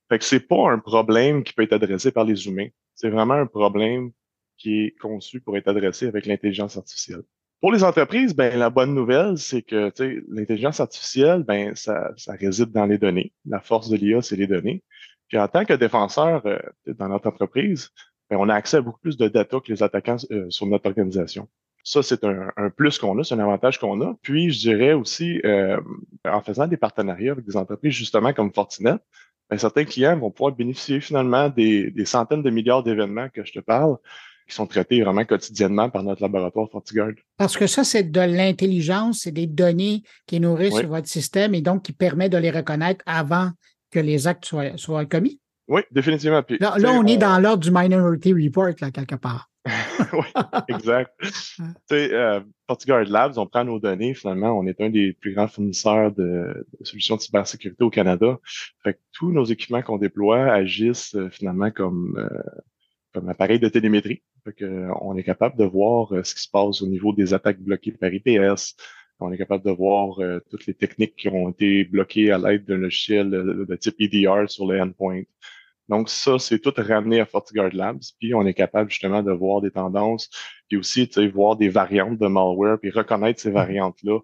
Fait que c'est pas un problème qui peut être adressé par les humains. C'est vraiment un problème qui est conçu pour être adressé avec l'intelligence artificielle. Pour les entreprises, ben, la bonne nouvelle, c'est que l'intelligence artificielle, ben, ça, ça, réside dans les données. La force de l'IA, c'est les données. Puis en tant que défenseur euh, dans notre entreprise, ben, on a accès à beaucoup plus de data que les attaquants euh, sur notre organisation. Ça, c'est un, plus qu'on a, c'est un avantage qu'on a. Puis, je dirais aussi, euh, en faisant des partenariats avec des entreprises justement comme Fortinet, ben, certains clients vont pouvoir bénéficier finalement des, des centaines de milliards d'événements que je te parle, qui sont traités vraiment quotidiennement par notre laboratoire FortiGuard. Parce que ça, c'est de l'intelligence, c'est des données qui nourrissent votre système et donc qui permet de les reconnaître avant que les actes soient, soient commis. Oui, définitivement. là, on, est dans l'ordre du Minority Report, là, quelque part. oui, exact. tu sais, euh, FortiGuard Labs, on prend nos données, finalement, on est un des plus grands fournisseurs de, solutions de cybersécurité au Canada. Fait que tous nos équipements qu'on déploie agissent euh, finalement comme, euh, comme appareil de télémétrie. Fait que, on est capable de voir ce qui se passe au niveau des attaques bloquées par IPS. On est capable de voir toutes les techniques qui ont été bloquées à l'aide d'un logiciel de type EDR sur le endpoint. Donc, ça, c'est tout ramené à FortiGuard Labs. Puis, on est capable justement de voir des tendances, puis aussi, tu sais, voir des variantes de malware, puis reconnaître ces mm-hmm. variantes-là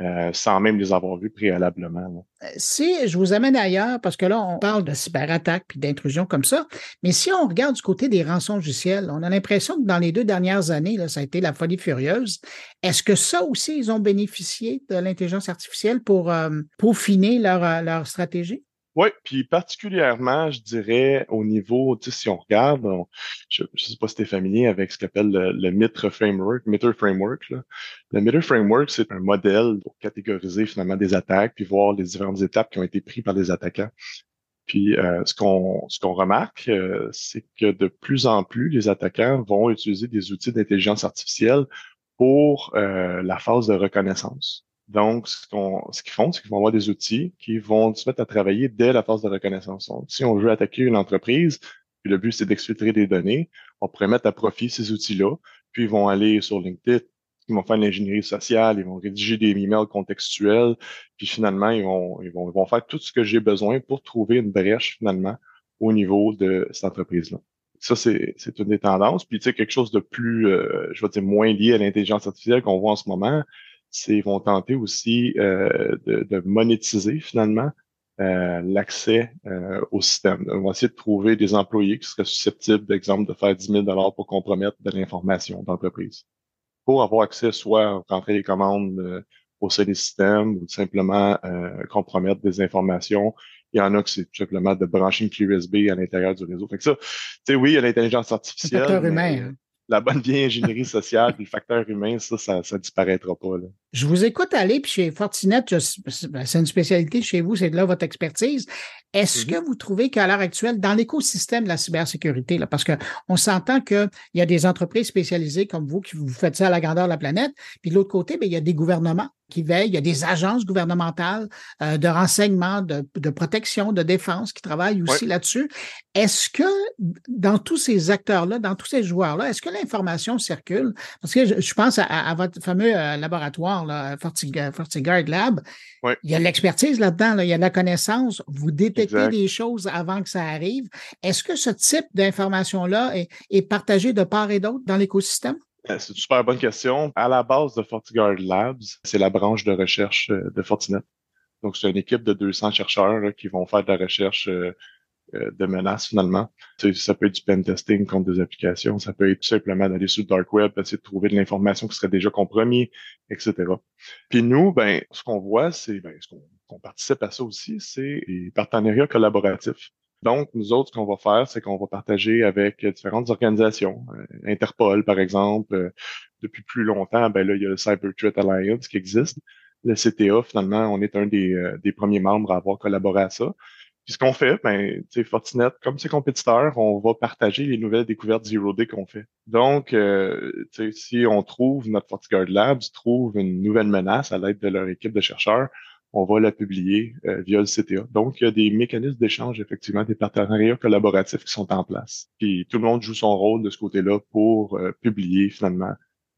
euh, sans même les avoir vues préalablement. Euh, si je vous amène ailleurs, parce que là, on parle de cyberattaque puis d'intrusion comme ça, mais si on regarde du côté des rançons logiciels, on a l'impression que dans les deux dernières années, ça a été la folie furieuse. Est-ce que ça aussi, ils ont bénéficié de l'intelligence artificielle pour euh, peaufiner leur, leur stratégie? Oui, puis particulièrement, je dirais, au niveau, si on regarde, je ne sais pas si tu es familier avec ce qu'appelle le, le MITRE Framework, MITRE Framework. Là. Le MITRE Framework, c'est un modèle pour catégoriser finalement des attaques, puis voir les différentes étapes qui ont été prises par les attaquants. Puis euh, ce qu'on ce qu'on remarque, euh, c'est que de plus en plus, les attaquants vont utiliser des outils d'intelligence artificielle pour euh, la phase de reconnaissance. Donc, ce qu'ils font, c'est qu'ils vont avoir des outils qui vont se mettre à travailler dès la phase de reconnaissance. Donc, si on veut attaquer une entreprise, puis le but c'est d'exfiltrer des données, on pourrait mettre à profit ces outils-là, puis ils vont aller sur LinkedIn, ils vont faire de l'ingénierie sociale, ils vont rédiger des emails contextuels, puis finalement, ils vont, ils vont, ils vont faire tout ce que j'ai besoin pour trouver une brèche finalement au niveau de cette entreprise-là. Ça, c'est une des tendances. Puis, tu sais, quelque chose de plus, euh, je vais dire, moins lié à l'intelligence artificielle qu'on voit en ce moment, c'est vont tenter aussi euh, de, de, monétiser finalement euh, l'accès euh, au système. On va essayer de trouver des employés qui seraient susceptibles, d'exemple, de faire 10 000 pour compromettre de l'information d'entreprise. Pour avoir accès, soit rentrer les commandes au sein des systèmes ou simplement compromettre des informations. Il y en a que c'est tout simplement de brancher une clé USB à l'intérieur du réseau. Fait que ça, tu sais, oui, il y a l'intelligence artificielle. humain. La bonne vieille ingénierie sociale, puis le facteur humain, ça, ça, ça disparaîtra pas. Là. Je vous écoute aller, puis chez Fortinet, ben, c'est une spécialité chez vous, c'est de là votre expertise. Est-ce mm-hmm. que vous trouvez qu'à l'heure actuelle, dans l'écosystème de la cybersécurité, là, parce qu'on s'entend qu'il y a des entreprises spécialisées comme vous qui vous faites ça à la grandeur de la planète, puis de l'autre côté, bien, il y a des gouvernements qui veillent, il y a des agences gouvernementales euh, de renseignement, de, de, protection, de défense qui travaillent aussi là-dessus. Est-ce que dans tous ces acteurs-là, dans tous ces joueurs-là, est-ce que l'information circule? Parce que je, pense à, votre fameux euh, laboratoire, là, FortiGuard Lab. Il y a l'expertise là-dedans, là, il y a de la connaissance. Vous détectez des choses avant que ça arrive. Est-ce que ce type d'information-là est, est partagé de part et d'autre dans l'écosystème? Euh, c'est une super bonne question. À la base de FortiGuard Labs, c'est la branche de recherche euh, de Fortinet. Donc, c'est une équipe de 200 chercheurs qui vont faire de la recherche euh, de menaces finalement. Ça peut être du pen testing contre des applications, ça peut être tout simplement d'aller sur le dark web, essayer de trouver de l'information qui serait déjà compromis, etc. Puis nous, ben, ce qu'on voit, c'est ben, ce qu'on participe à ça aussi, c'est les partenariats collaboratifs. Donc, nous autres, ce qu'on va faire, c'est qu'on va partager avec différentes organisations. Euh, Interpol, par exemple, euh, depuis plus longtemps, ben là, il y a le Cyber Threat Alliance qui existe. Le CTA, finalement, on est un des, euh, des premiers membres à avoir collaboré à ça. Puis ce qu'on fait, ben, Fortinet, comme ses compétiteurs, on va partager les nouvelles découvertes Zero Day qu'on fait. Donc, euh, si on trouve, notre FortiGuard Labs trouve une nouvelle menace à l'aide de leur équipe de chercheurs, on va la publier euh, via le CTA. Donc, il y a des mécanismes d'échange, effectivement, des partenariats collaboratifs qui sont en place. Puis tout le monde joue son rôle de ce côté-là pour euh, publier finalement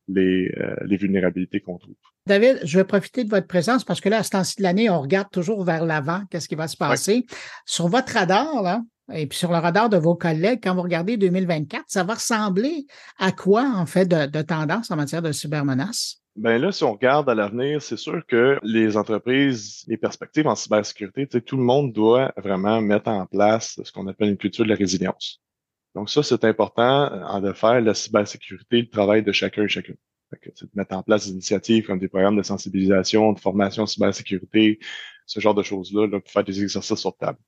les, euh, les vulnérabilités qu'on trouve. David, je vais profiter de votre présence parce que là, à ce temps-ci de l'année, on regarde toujours vers l'avant, qu'est-ce qui va se passer. Sur votre radar, là, et puis sur le radar de vos collègues, quand vous regardez 2024, ça va ressembler à quoi, en fait, de, de tendance en matière de cybermenaces? Ben là, si on regarde à l'avenir, c'est sûr que les entreprises, les perspectives en cybersécurité, tout le monde doit vraiment mettre en place ce qu'on appelle une culture de la résilience. Donc ça, c'est important euh, de faire la cybersécurité, le travail de chacun et chacune. de mettre en place des initiatives comme des programmes de sensibilisation, de formation en cybersécurité, ce genre de choses-là, là, pour faire des exercices sur table.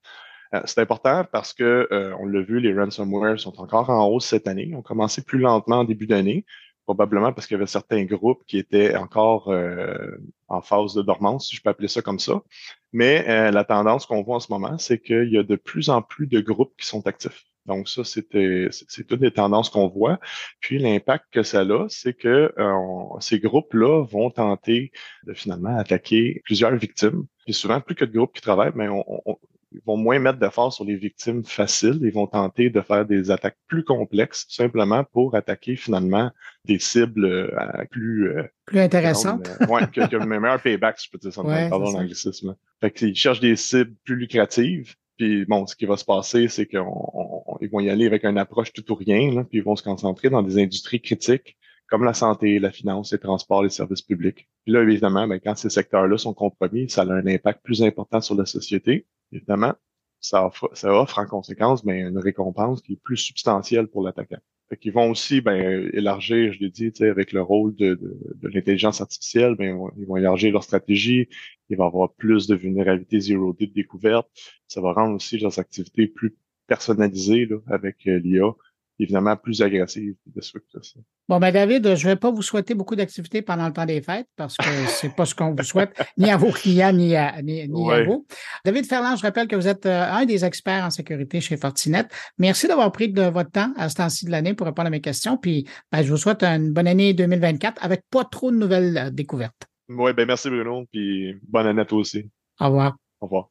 Euh, c'est important parce que euh, on l'a vu, les ransomware sont encore en hausse cette année. Ont commencé plus lentement en début d'année, probablement parce qu'il y avait certains groupes qui étaient encore euh, en phase de dormance, si je peux appeler ça comme ça. Mais la tendance qu'on voit en ce moment, c'est qu'il y a de plus en plus de groupes qui sont actifs. Donc ça, c'était c'est toutes les tendances qu'on voit. Puis l'impact que ça a, c'est que ces groupes-là vont tenter de finalement attaquer plusieurs victimes. Et souvent, plus que de groupes qui travaillent, mais on, ils vont moins mettre d'efforts sur les victimes faciles. Ils vont tenter de faire des attaques plus complexes, simplement pour attaquer finalement des cibles euh, plus euh, plus intéressantes. Euh, ouais, que, que meilleur payback, je peux dire ça, ouais, pardon l'anglicisme. Fait qu'ils cherchent des cibles plus lucratives. Puis bon, ce qui va se passer, c'est qu'ils vont y aller avec une approche tout ou rien, là, puis ils vont se concentrer dans des industries critiques comme la santé, la finance, les transports, les services publics. Puis là, évidemment, ben, quand ces secteurs-là sont compromis, ça a un impact plus important sur la société évidemment, ça offre, ça offre en conséquence ben, une récompense qui est plus substantielle pour l'attaquant. Qu'ils vont aussi ben, élargir, je l'ai dit, avec le rôle de, de, l'intelligence artificielle, ben, ils vont élargir leur stratégie, il va y avoir plus de vulnérabilité zero day de découverte. Ça va rendre aussi leurs activités plus personnalisées là, avec euh, l'IA évidemment plus agressive de ce ça. Bon, ben David, je ne vais pas vous souhaiter beaucoup d'activités pendant le temps des fêtes parce que c'est pas ce qu'on vous souhaite, ni à vos clients, ni à, ni, à vous. David Ferland, je rappelle que vous êtes euh, un des experts en sécurité chez Fortinet. Merci d'avoir pris de votre temps à ce temps-ci de l'année pour répondre à mes questions. Puis, ben, je vous souhaite une bonne année 2024 avec pas trop de nouvelles euh, découvertes. Oui, ben merci Bruno, puis bonne année à toi aussi. Au revoir. Au revoir.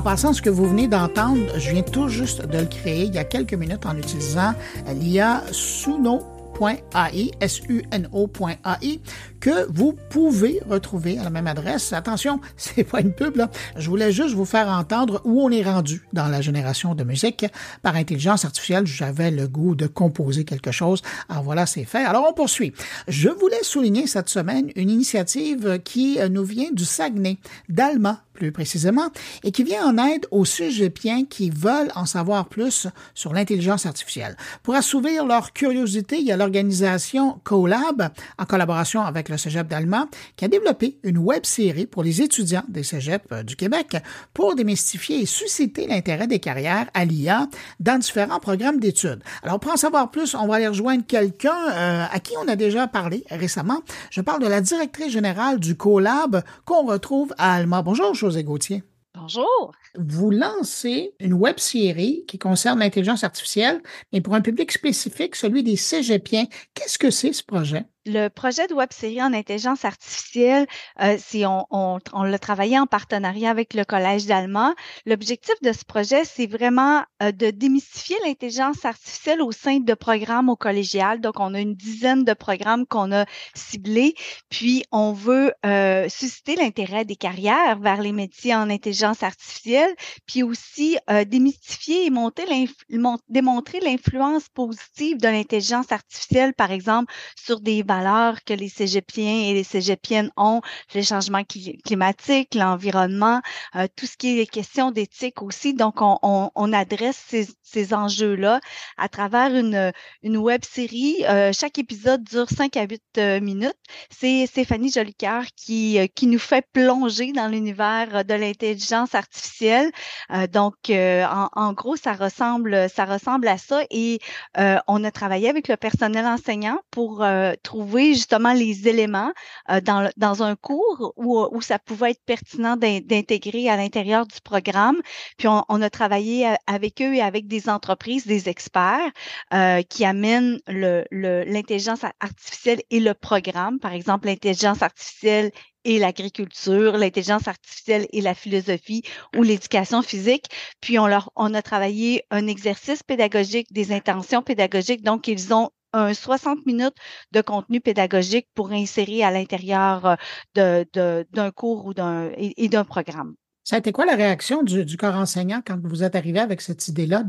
En passant, ce que vous venez d'entendre, je viens tout juste de le créer il y a quelques minutes en utilisant l'IA Suno suno.ai, S-U-N-O.ai, que vous pouvez retrouver à la même adresse. Attention, c'est pas une pub, là. Je voulais juste vous faire entendre où on est rendu dans la génération de musique. Par intelligence artificielle, j'avais le goût de composer quelque chose. Alors voilà, c'est fait. Alors on poursuit. Je voulais souligner cette semaine une initiative qui nous vient du Saguenay, d'Alma plus précisément, et qui vient en aide aux cégepiens qui veulent en savoir plus sur l'intelligence artificielle. Pour assouvir leur curiosité, il y a l'organisation CoLab, en collaboration avec le Cégep d'Allemagne, qui a développé une web série pour les étudiants des cégeps euh, du Québec pour démystifier et susciter l'intérêt des carrières à l'IA dans différents programmes d'études. Alors, pour en savoir plus, on va aller rejoindre quelqu'un euh, à qui on a déjà parlé récemment. Je parle de la directrice générale du CoLab qu'on retrouve à Alma. Bonjour, José Gauthier. Bonjour. Vous lancez une web série qui concerne l'intelligence artificielle, mais pour un public spécifique, celui des cégepiens. Qu'est-ce que c'est ce projet? Le projet de web série en intelligence artificielle, euh, on, on, l'a travaillé en partenariat avec le Collège d'Allemagne. L'objectif de ce projet, c'est vraiment euh, de démystifier l'intelligence artificielle au sein de programmes au collégial. Donc, on a une dizaine de programmes qu'on a ciblés. Puis, on veut euh, susciter l'intérêt des carrières vers les métiers en intelligence artificielle, puis aussi euh, démystifier et démontrer l'influence positive de l'intelligence artificielle, par exemple, sur des valeurs que les cégepiens et les cégepiennes ont, les changements climatiques, l'environnement, euh, tout ce qui est question d'éthique aussi. Donc, on, adresse ces, enjeux-là à travers une, une web série. Euh, chaque épisode dure 5 à 8 euh, minutes. C'est Stéphanie Jolicoeur qui, qui nous fait plonger dans l'univers de l'intelligence artificielle. Donc, en, en, gros, ça ressemble, ça ressemble à ça. Et on a travaillé avec le personnel enseignant pour trouver justement les éléments euh, dans, un cours où, ça pouvait être pertinent d'intégrer à l'intérieur du programme. Puis on, a travaillé euh, avec eux et avec des entreprises, des experts euh, qui amènent l'intelligence le, artificielle et le programme. Par exemple, l'intelligence artificielle et l'agriculture, l'intelligence artificielle et la philosophie ou l'éducation physique. Puis on a travaillé un exercice pédagogique, des intentions pédagogiques. Donc ils ont un 60 minutes de contenu pédagogique pour insérer à l'intérieur euh, d'un cours ou d'un et, d'un programme. Ça a été quoi la réaction du, corps enseignant quand vous êtes arrivé avec cette idée-là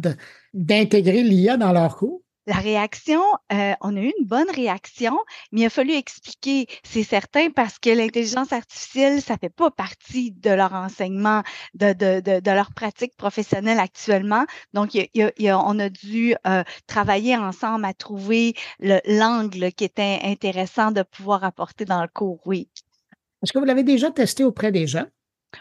d'intégrer l'IA dans leur cours? La réaction, euh, on a eu une bonne réaction, mais il a fallu expliquer, c'est certain, parce que l'intelligence artificielle, ça fait pas partie de leur enseignement, de, de, de, leur pratique professionnelle actuellement. Donc, on a dû euh, travailler ensemble à trouver l'angle qui était intéressant de pouvoir apporter dans le cours, oui. Est-ce que vous l'avez déjà testé auprès des gens?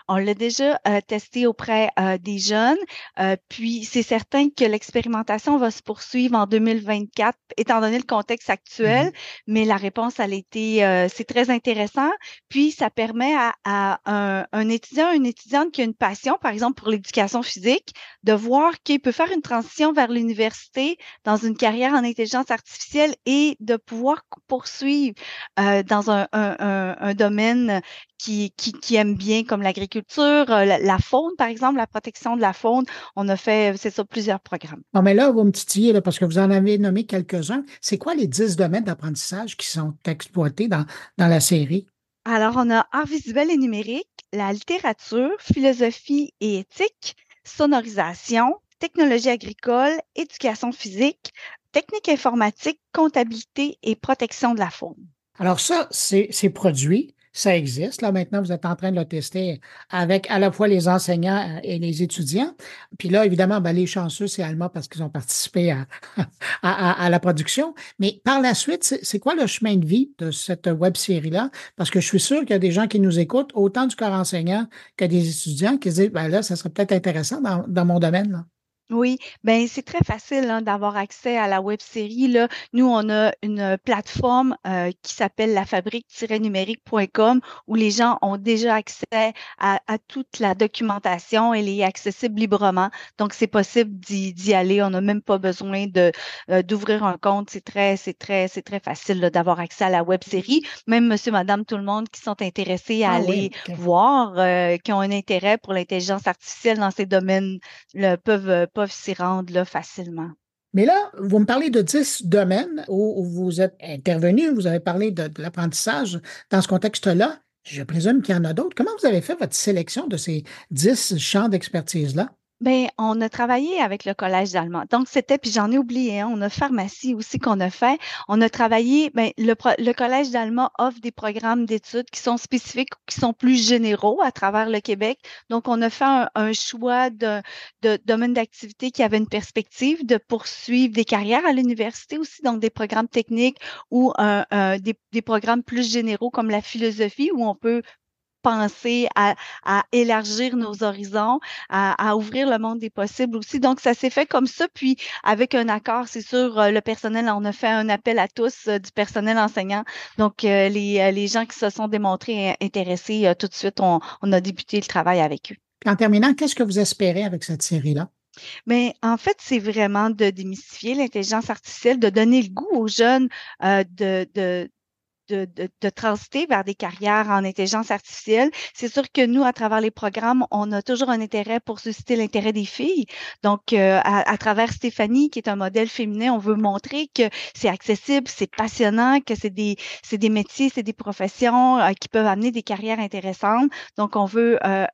On l'a déjà euh, testé auprès euh, des jeunes, euh, puis c'est certain que l'expérimentation va se poursuivre en 2024, étant donné le contexte actuel, mm-hmm. mais la réponse, elle a été, c'est très intéressant, puis ça permet à, à un, un, étudiant, une étudiante qui a une passion, par exemple pour l'éducation physique, de voir qu'il peut faire une transition vers l'université dans une carrière en intelligence artificielle et de pouvoir poursuivre dans un, un, un domaine qui, qui, qui aiment bien comme l'agriculture, euh, la, faune, par exemple, la protection de la faune. On a fait, c'est ça, plusieurs programmes. Bon, mais là, vous me titillez, là, parce que vous en avez nommé quelques-uns. C'est quoi les dix domaines d'apprentissage qui sont exploités dans, dans la série? Alors, on a art visuel et numérique, la littérature, philosophie et éthique, sonorisation, technologie agricole, éducation physique, technique informatique, comptabilité et protection de la faune. Alors ça, c'est produit ça existe. Là, maintenant, vous êtes en train de le tester avec à la fois les enseignants euh, et les étudiants. Puis là, évidemment, ben, les chanceux, c'est Alma parce qu'ils ont participé à, à, la production. Mais par la suite, c'est quoi le chemin de vie de cette web série-là? Parce que je suis sûr qu'il y a des gens qui nous écoutent, autant du corps enseignant que des étudiants, qui se disent, ben là, ça serait peut-être intéressant dans, dans mon domaine. Là. Oui, ben c'est très facile hein, d'avoir accès à la web série. Là. Nous, on a une plateforme euh, qui s'appelle la fabrique-numérique.com où les gens ont déjà accès à, toute la documentation. Elle est accessible librement. Donc, c'est possible d'y aller. On n'a même pas besoin de euh, d'ouvrir un compte. C'est très, c'est très, c'est très facile d'avoir accès à la web série. Même monsieur, madame, tout le monde qui sont intéressés à ah aller voir, euh, qui ont un intérêt pour l'intelligence artificielle dans ces domaines, peuvent peuvent s'y rendre facilement. Mais là, vous me parlez de dix domaines où, vous êtes intervenu, vous avez parlé de, l'apprentissage dans ce contexte-là. Je présume qu'il y en a d'autres. Comment vous avez fait votre sélection de ces dix champs d'expertise-là? Ben, on a travaillé avec le collège d'allemand. Donc, c'était, puis j'en ai oublié, hein, on a pharmacie aussi qu'on a fait. On a travaillé, ben, le, le collège d'allemand offre des programmes d'études qui sont spécifiques, qui sont plus généraux à travers le Québec. Donc, on a fait un, choix de, de domaine d'activité qui avait une perspective de poursuivre des carrières à l'université aussi, donc des programmes techniques ou des, des programmes plus généraux comme la philosophie où on peut penser à, élargir nos horizons, à, ouvrir le monde des possibles aussi. Donc, ça s'est fait comme ça. Puis, avec un accord, c'est sûr, euh, le personnel, on a fait un appel à tous euh, du personnel enseignant. Donc, euh, les, les gens qui se sont démontrés intéressés, tout de suite, on, on a débuté le travail avec eux. En terminant, qu'est-ce que vous espérez avec cette série-là? Mais en fait, c'est vraiment de démystifier l'intelligence artificielle, de donner le goût aux jeunes de, de, de, transiter vers des carrières en intelligence artificielle. C'est sûr que nous, à travers les programmes, on a toujours un intérêt pour susciter l'intérêt des filles. Donc, euh, à, travers Stéphanie, qui est un modèle féminin, on veut montrer que c'est accessible, c'est passionnant, que c'est des, c'est des métiers, c'est des professions euh, qui peuvent amener des carrières intéressantes. Donc, on veut, euh,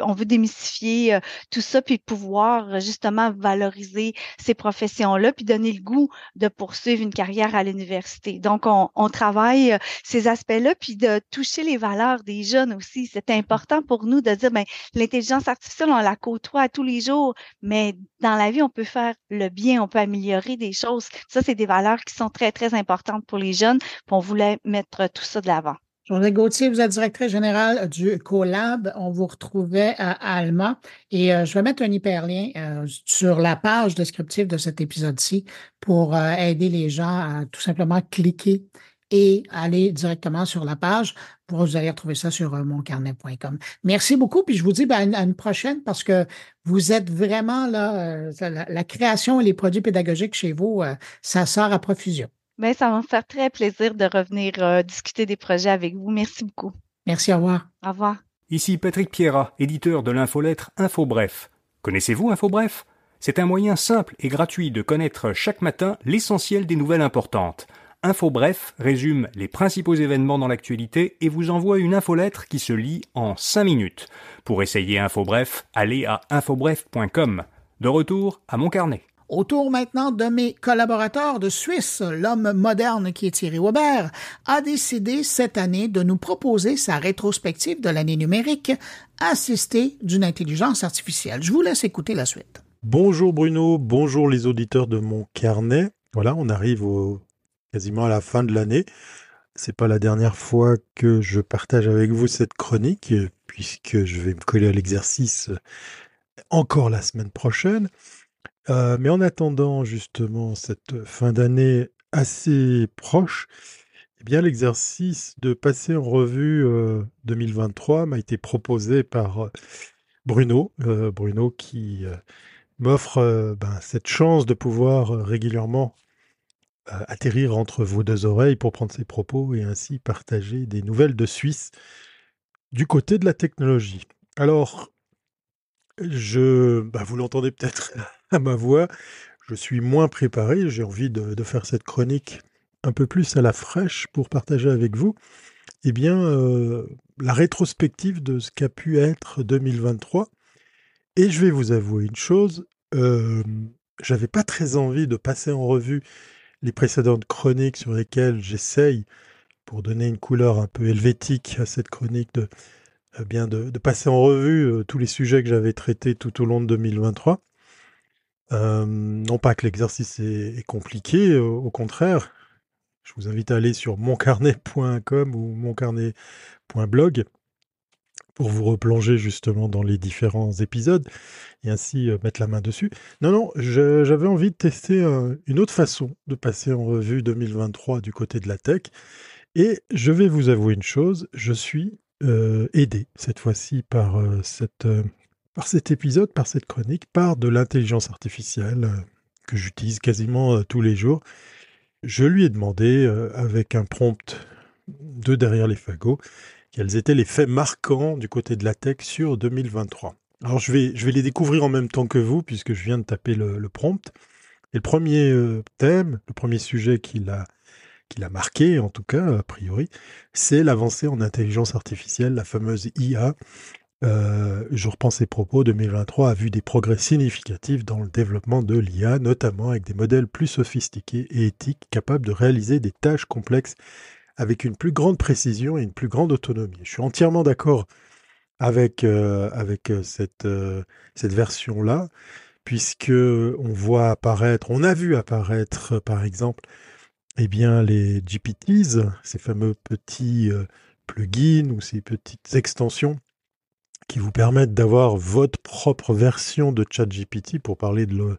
on veut démystifier tout ça, puis pouvoir justement valoriser ces professions-là, puis donner le goût de poursuivre une carrière à l'université. Donc, on, on travaille euh, ces aspects-là, puis de toucher les valeurs des jeunes aussi. C'est important pour nous de dire, ben, l'intelligence artificielle, on la côtoie tous les jours, mais dans la vie, on peut faire le bien, on peut améliorer des choses. Ça, c'est des valeurs qui sont très, très importantes pour les jeunes. Puis on voulait mettre tout ça de l'avant. José Gauthier, vous êtes directrice générale du CoLab. On vous retrouvait à Alma et euh, je vais mettre un hyperlien euh, sur la page descriptive de cet épisode-ci pour aider les gens à tout simplement cliquer et aller directement sur la page. Vous allez retrouver ça sur euh, moncarnet.com. Merci beaucoup, puis je vous dis ben, à une prochaine parce que vous êtes vraiment là, euh, la, création et les produits pédagogiques chez vous, euh, ça sort à profusion. Bien, ça va me faire très plaisir de revenir discuter des projets avec vous. Merci beaucoup. Merci, au revoir. Au revoir. Ici Patrick Pierrat, éditeur de l'infolettre InfoBref. Connaissez-vous InfoBref? C'est un moyen simple et gratuit de connaître chaque matin l'essentiel des nouvelles importantes. InfoBref résume les principaux événements dans l'actualité et vous envoie une infolettre qui se lit en 5 minutes. Pour essayer InfoBref, allez à infobref.com. De retour à mon carnet. Autour maintenant de mes collaborateurs de Suisse, l'homme moderne qui est Thierry Weber a décidé cette année de nous proposer sa rétrospective de l'année numérique assistée d'une intelligence artificielle. Je vous laisse écouter la suite. Bonjour Bruno, bonjour les auditeurs de mon carnet. Voilà, on arrive quasiment à la fin de l'année. C'est pas la dernière fois que je partage avec vous cette chronique, puisque je vais me coller à l'exercice encore la semaine prochaine. Euh, mais en attendant justement cette fin d'année assez proche, eh bien l'exercice de passer en revue 2023 euh, m'a été proposé par euh, Bruno, Bruno qui m'offre ben, cette chance de pouvoir régulièrement atterrir entre vos deux oreilles pour prendre ses propos et ainsi partager des nouvelles de Suisse du côté de la technologie. Alors, je, bah, vous l'entendez peut-être à ma voix, je suis moins préparé, j'ai envie de, faire cette chronique un peu plus à la fraîche pour partager avec vous, eh bien, euh, la rétrospective de ce qu'a pu être 2023. Et je vais vous avouer une chose, euh, j'avais pas très envie de passer en revue les précédentes chroniques sur lesquelles j'essaye, pour donner une couleur un peu helvétique à cette chronique, de, euh, bien de, passer en revue euh, tous les sujets que j'avais traités tout au long de 2023. Euh, non pas que l'exercice est, compliqué, au contraire. Je vous invite à aller sur moncarnet.com ou moncarnet.blog pour vous replonger justement dans les différents épisodes et ainsi mettre la main dessus. Non, non, j'avais envie de tester une autre façon de passer en revue 2023 du côté de la tech. Et je vais vous avouer une chose, je suis aidé cette fois-ci par, cette, par cet épisode, par cette chronique, par de l'intelligence artificielle que j'utilise quasiment tous les jours. Je lui ai demandé, avec un prompt de derrière les fagots, quels étaient les faits marquants du côté de la tech sur 2023. Alors je vais, je vais les découvrir en même temps que vous, puisque je viens de taper le, prompt. Et le premier euh, thème, le premier sujet qu'il a, qu'il a marqué, en tout cas, a priori, c'est l'avancée en intelligence artificielle, la fameuse IA. Euh, je reprends ses propos, 2023 a vu des progrès significatifs dans le développement de l'IA, notamment avec des modèles plus sophistiqués et éthiques capables de réaliser des tâches complexes avec une plus grande précision et une plus grande autonomie. Je suis entièrement d'accord avec, euh, avec euh, cette, euh, cette version-là, puisque on voit apparaître, on a vu apparaître, par exemple, eh bien, les GPTs, ces fameux petits plugins ou ces petites extensions qui vous permettent d'avoir votre propre version de ChatGPT pour parler de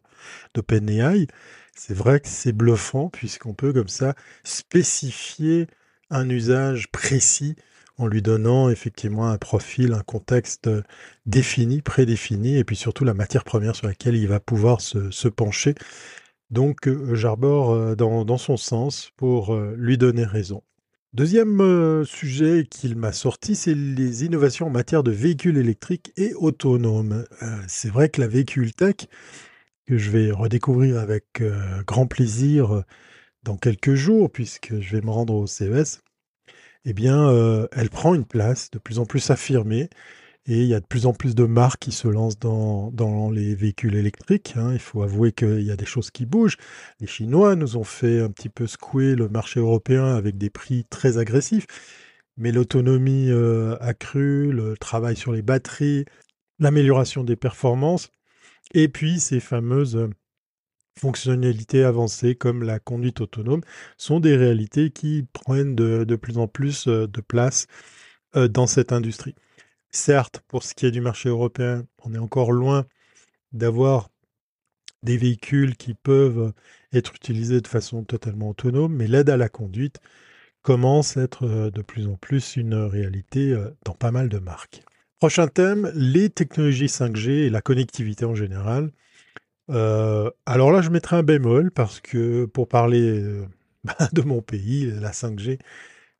d'OpenAI. C'est vrai que c'est bluffant puisqu'on peut comme ça spécifier un usage précis en lui donnant effectivement un profil, un contexte défini, prédéfini, et puis surtout la matière première sur laquelle il va pouvoir se, pencher. Donc euh, j'arbore euh, dans, son sens pour euh, lui donner raison. Deuxième sujet qu'il m'a sorti, c'est les innovations en matière de véhicules électriques et autonomes. c'est vrai que la véhicule tech, que je vais redécouvrir avec grand plaisir dans quelques jours, puisque je vais me rendre au CES, eh bien, euh, elle prend une place de plus en plus affirmée. Et il y a de plus en plus de marques qui se lancent dans, les véhicules électriques. Hein. Il faut avouer qu'il y a des choses qui bougent. Les Chinois nous ont fait un petit peu secouer le marché européen avec des prix très agressifs. Mais l'autonomie euh, accrue, le travail sur les batteries, l'amélioration des performances, et puis ces fameuses fonctionnalités avancées comme la conduite autonome sont des réalités qui prennent de, plus en plus euh, de place euh, dans cette industrie. Certes, pour ce qui est du marché européen, on est encore loin d'avoir des véhicules qui peuvent être utilisés de façon totalement autonome, mais l'aide à la conduite commence à être euh, de plus en plus une réalité dans pas mal de marques. Prochain thème, les technologies 5G et la connectivité en général. Euh, alors là, je mettrai un bémol parce que pour parler euh, de mon pays, la 5G,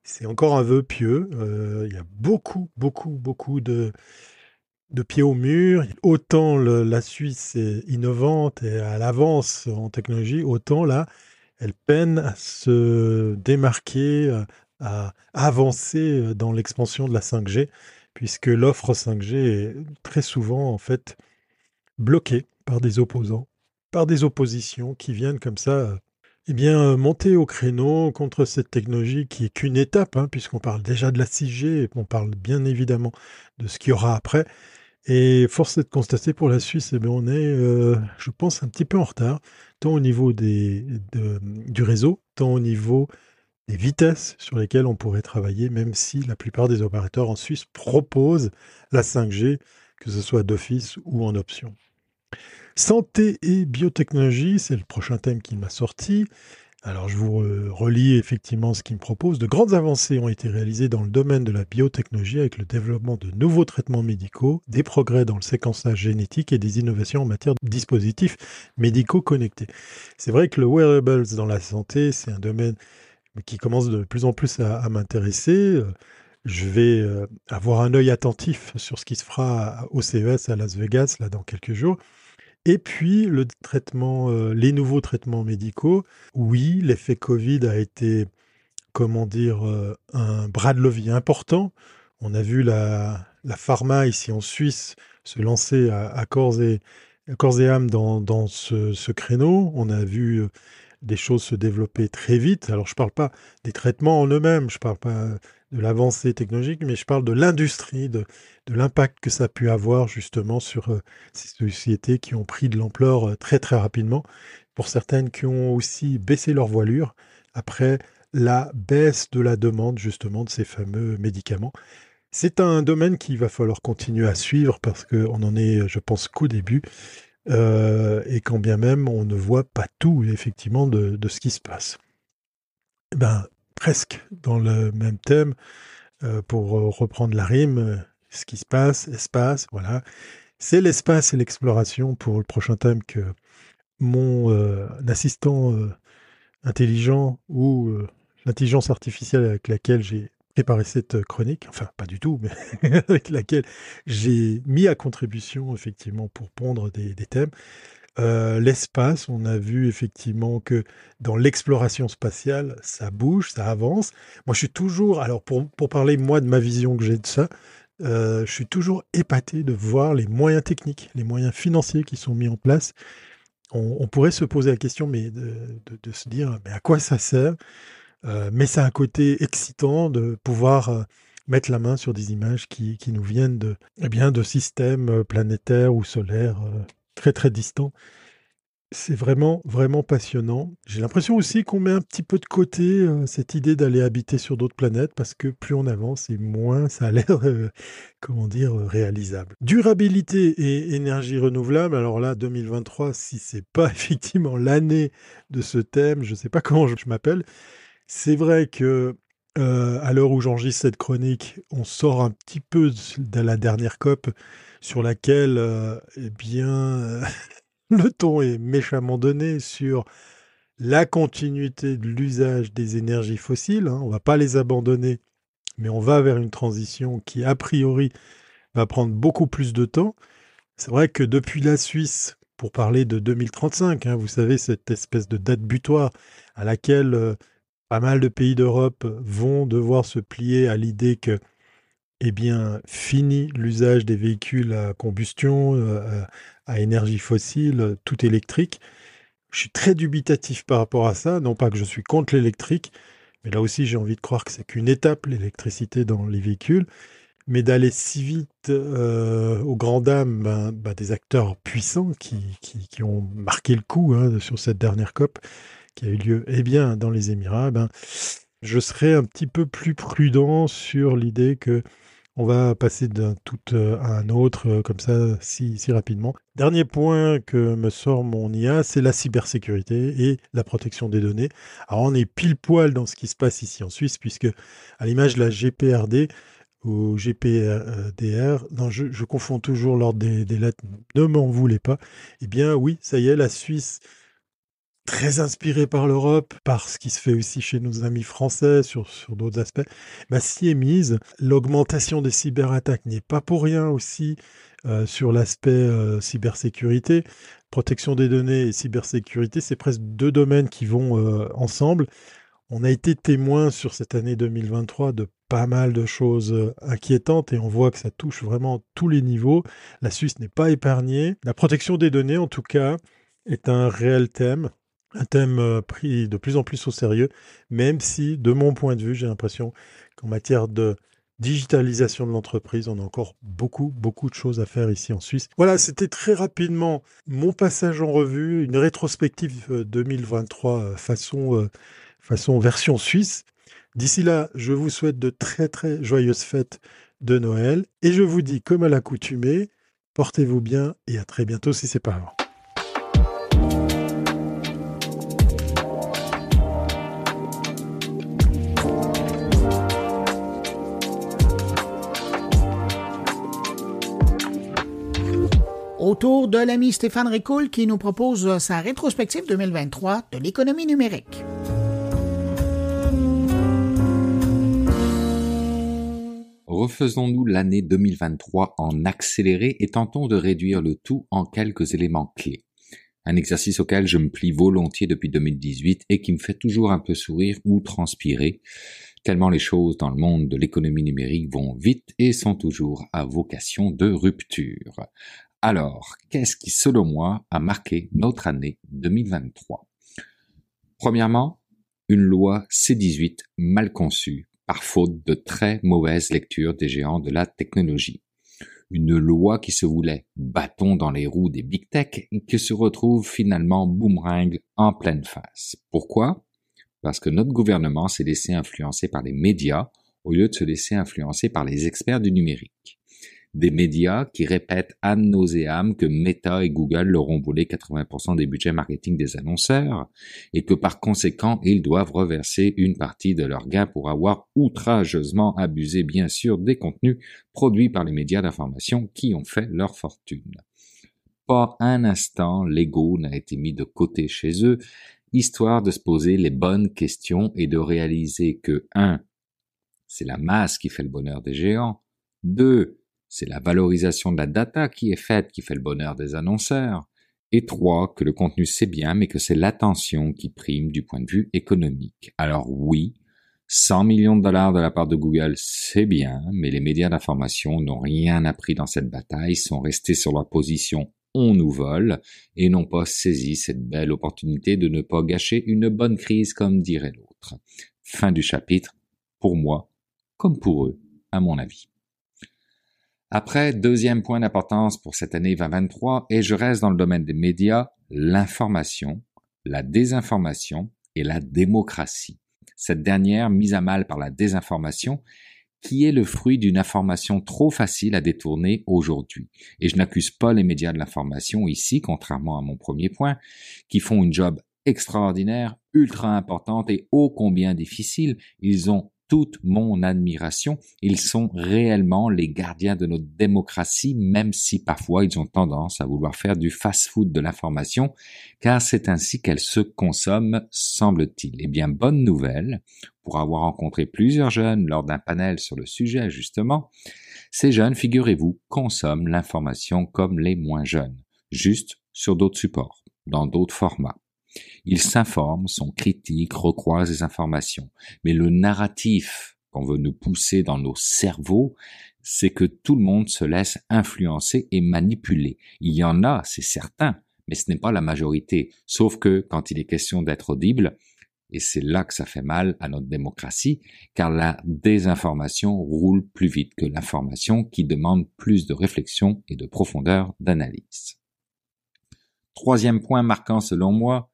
c'est encore un vœu pieux. Euh, il y a beaucoup, beaucoup, beaucoup de, de pieds au mur. Autant la Suisse est innovante et à l'avance en technologie, autant là, elle peine à se démarquer, à avancer dans l'expansion de la 5G, puisque l'offre 5G est très souvent en fait bloquée par des opposants. par des oppositions qui viennent comme ça eh bien, monter au créneau contre cette technologie qui est qu'une étape, hein, puisqu'on parle déjà de la 6G et qu'on parle bien évidemment de ce qu'il y aura après. Et force est de constater pour la Suisse, eh bien, on est, euh, je pense, un petit peu en retard, tant au niveau du réseau, tant au niveau des vitesses sur lesquelles on pourrait travailler, même si la plupart des opérateurs en Suisse proposent la 5G, que ce soit d'office ou en option. Santé et biotechnologie, c'est le prochain thème qui m'a sorti. Alors je vous relis effectivement ce qu'il me propose. De grandes avancées ont été réalisées dans le domaine de la biotechnologie avec le développement de nouveaux traitements médicaux, des progrès dans le séquençage génétique et des innovations en matière de dispositifs médicaux connectés. C'est vrai que le wearables dans la santé, c'est un domaine qui commence de plus en plus à, m'intéresser. Je vais euh, avoir un œil attentif sur ce qui se fera au CES à Las Vegas là dans quelques jours. Et puis le traitement, euh, les nouveaux traitements médicaux. Oui, l'effet Covid a été, comment dire, euh, un bras de levier important. On a vu la, la pharma ici en Suisse se lancer à, corps, et, corps et âme dans, dans ce, ce, créneau. On a vu euh, des choses se développer très vite. Alors je ne parle pas des traitements en eux-mêmes, je ne parle pas de l'avancée technologique, mais je parle de l'industrie, de, l'impact que ça a pu avoir justement sur euh, ces sociétés qui ont pris de l'ampleur euh, très très rapidement, pour certaines qui ont aussi baissé leur voilure après la baisse de la demande justement de ces fameux médicaments. C'est un domaine qu'il va falloir continuer à suivre parce qu'on en est, je pense, qu'au début. Euh, et quand bien même on ne voit pas tout effectivement de, de ce qui se passe. Eh ben, presque dans le même thème, euh, pour euh, reprendre la rime, euh, ce qui se passe, espace, voilà. C'est l'espace et l'exploration pour le prochain thème que mon assistant intelligent ou l'intelligence artificielle avec laquelle j'ai préparé cette chronique, enfin pas du tout, mais avec laquelle j'ai mis à contribution effectivement pour pondre des thèmes, euh, l'espace, on a vu effectivement que dans l'exploration spatiale, ça bouge, ça avance. Moi, je suis toujours, alors pour, pour parler moi de ma vision que j'ai de ça, euh, je suis toujours épaté de voir les moyens techniques, les moyens financiers qui sont mis en place. On, pourrait se poser la question, mais de, de, se dire, mais à quoi ça sert? Euh, Mais c'est un côté excitant de pouvoir mettre la main sur des images qui, qui nous viennent de, eh bien, de systèmes planétaires ou solaires très très distant. C'est vraiment, vraiment passionnant. J'ai l'impression aussi qu'on met un petit peu de côté euh, cette idée d'aller habiter sur d'autres planètes parce que plus on avance et moins ça a l'air, euh, comment dire, euh, réalisable. Durabilité et énergie renouvelable. Alors là, 2023, si c'est pas effectivement l'année de ce thème, je sais pas comment je, m'appelle. C'est vrai que à l'heure où j'enregistre cette chronique, on sort un petit peu de la dernière COP sur laquelle, euh, eh bien, le ton est méchamment donné sur la continuité de l'usage des énergies fossiles. Hein. On ne va pas les abandonner, mais on va vers une transition qui, a priori, va prendre beaucoup plus de temps. C'est vrai que depuis la Suisse, pour parler de 2035, hein, vous savez, cette espèce de date butoir à laquelle euh, pas mal de pays d'Europe vont devoir se plier à l'idée que eh bien, fini l'usage des véhicules à combustion, euh, à énergie fossile, tout électrique. Je suis très dubitatif par rapport à ça, non pas que je suis contre l'électrique, mais là aussi j'ai envie de croire que c'est qu'une étape, l'électricité dans les véhicules, mais d'aller si vite euh, aux grandes dames ben, ben, des acteurs puissants qui, ont marqué le coup hein, sur cette dernière COP qui a eu lieu eh bien, dans les Émirats, ben, je serais un petit peu plus prudent sur l'idée que on va passer d'un tout euh, à un autre euh, comme ça si, si rapidement. Dernier point que me sort mon IA, c'est la cybersécurité et la protection des données. Alors on est pile poil dans ce qui se passe ici en Suisse puisque à l'image de la GPRD ou GPDR, non, je, confonds toujours l'ordre des, des lettres, ne m'en voulez pas. Eh bien oui, ça y est, la Suisse très inspiré par l'Europe, par ce qui se fait aussi chez nos amis français sur, sur d'autres aspects, bah, s'y est mise. L'augmentation des cyberattaques n'est pas pour rien aussi euh, sur l'aspect euh, cybersécurité. Protection des données et cybersécurité, c'est presque deux domaines qui vont euh, ensemble. On a été témoin sur cette année 2023 de pas mal de choses inquiétantes et on voit que ça touche vraiment tous les niveaux. La Suisse n'est pas épargnée. La protection des données, en tout cas, est un réel thème, un thème euh, pris de plus en plus au sérieux, même si, de mon point de vue, j'ai l'impression qu'en matière de digitalisation de l'entreprise, on a encore beaucoup, beaucoup de choses à faire ici en Suisse. Voilà, c'était très rapidement mon passage en revue, une rétrospective 2023 euh, façon, façon version suisse. D'ici là, je vous souhaite de très, très joyeuses fêtes de Noël et je vous dis, comme à l'accoutumée, portez-vous bien et à très bientôt si c'est pas avant. Autour de l'ami Stéphane Ricoul qui nous propose sa rétrospective 2023 de l'économie numérique. Refaisons-nous l'année 2023 en accéléré et tentons de réduire le tout en quelques éléments clés. Un exercice auquel je me plie volontiers depuis 2018 et qui me fait toujours un peu sourire ou transpirer, tellement les choses dans le monde de l'économie numérique vont vite et sont toujours à vocation de rupture. Alors, qu'est-ce qui, selon moi, a marqué notre année 2023 Premièrement, une loi C18 mal conçue par faute de très mauvaise lecture des géants de la technologie. Une loi qui se voulait bâton dans les roues des big tech et qui se retrouve finalement boomerang en pleine face. Pourquoi? Parce que notre gouvernement s'est laissé influencer par les médias au lieu de se laisser influencer par les experts du numérique des médias qui répètent ad nauseam que Meta et Google leur ont volé 80% des budgets marketing des annonceurs et que par conséquent ils doivent reverser une partie de leurs gains pour avoir outrageusement abusé bien sûr des contenus produits par les médias d'information qui ont fait leur fortune. Pas un instant l'ego n'a été mis de côté chez eux, histoire de se poser les bonnes questions et de réaliser que 1. C'est la masse qui fait le bonheur des géants. 2 c'est la valorisation de la data qui est faite qui fait le bonheur des annonceurs. Et trois, que le contenu c'est bien, mais que c'est l'attention qui prime du point de vue économique. Alors oui, 100 millions de dollars de la part de Google, c'est bien, mais les médias d'information n'ont rien appris dans cette bataille, sont restés sur leur position on nous vole et n'ont pas saisi cette belle opportunité de ne pas gâcher une bonne crise comme dirait l'autre. Fin du chapitre, pour moi, comme pour eux, à mon avis. Après, deuxième point d'importance pour cette année 2023, et je reste dans le domaine des médias, l'information, la désinformation et la démocratie. Cette dernière mise à mal par la désinformation, qui est le fruit d'une information trop facile à détourner aujourd'hui. Et je n'accuse pas les médias de l'information ici, contrairement à mon premier point, qui font une job extraordinaire, ultra importante et ô combien difficile. Ils ont toute mon admiration. Ils sont réellement les gardiens de notre démocratie, même si parfois ils ont tendance à vouloir faire du fast-food de l'information, car c'est ainsi qu'elle se consomme, semble-t-il. Eh bien, bonne nouvelle, pour avoir rencontré plusieurs jeunes lors d'un panel sur le sujet, justement, ces jeunes, figurez-vous, consomment l'information comme les moins jeunes, juste sur d'autres supports, dans d'autres formats. Ils s'informent, sont critiques, recroisent les informations. Mais le narratif qu'on veut nous pousser dans nos cerveaux, c'est que tout le monde se laisse influencer et manipuler. Il y en a, c'est certain, mais ce n'est pas la majorité. Sauf que quand il est question d'être audible, et c'est là que ça fait mal à notre démocratie, car la désinformation roule plus vite que l'information qui demande plus de réflexion et de profondeur d'analyse. Troisième point marquant selon moi,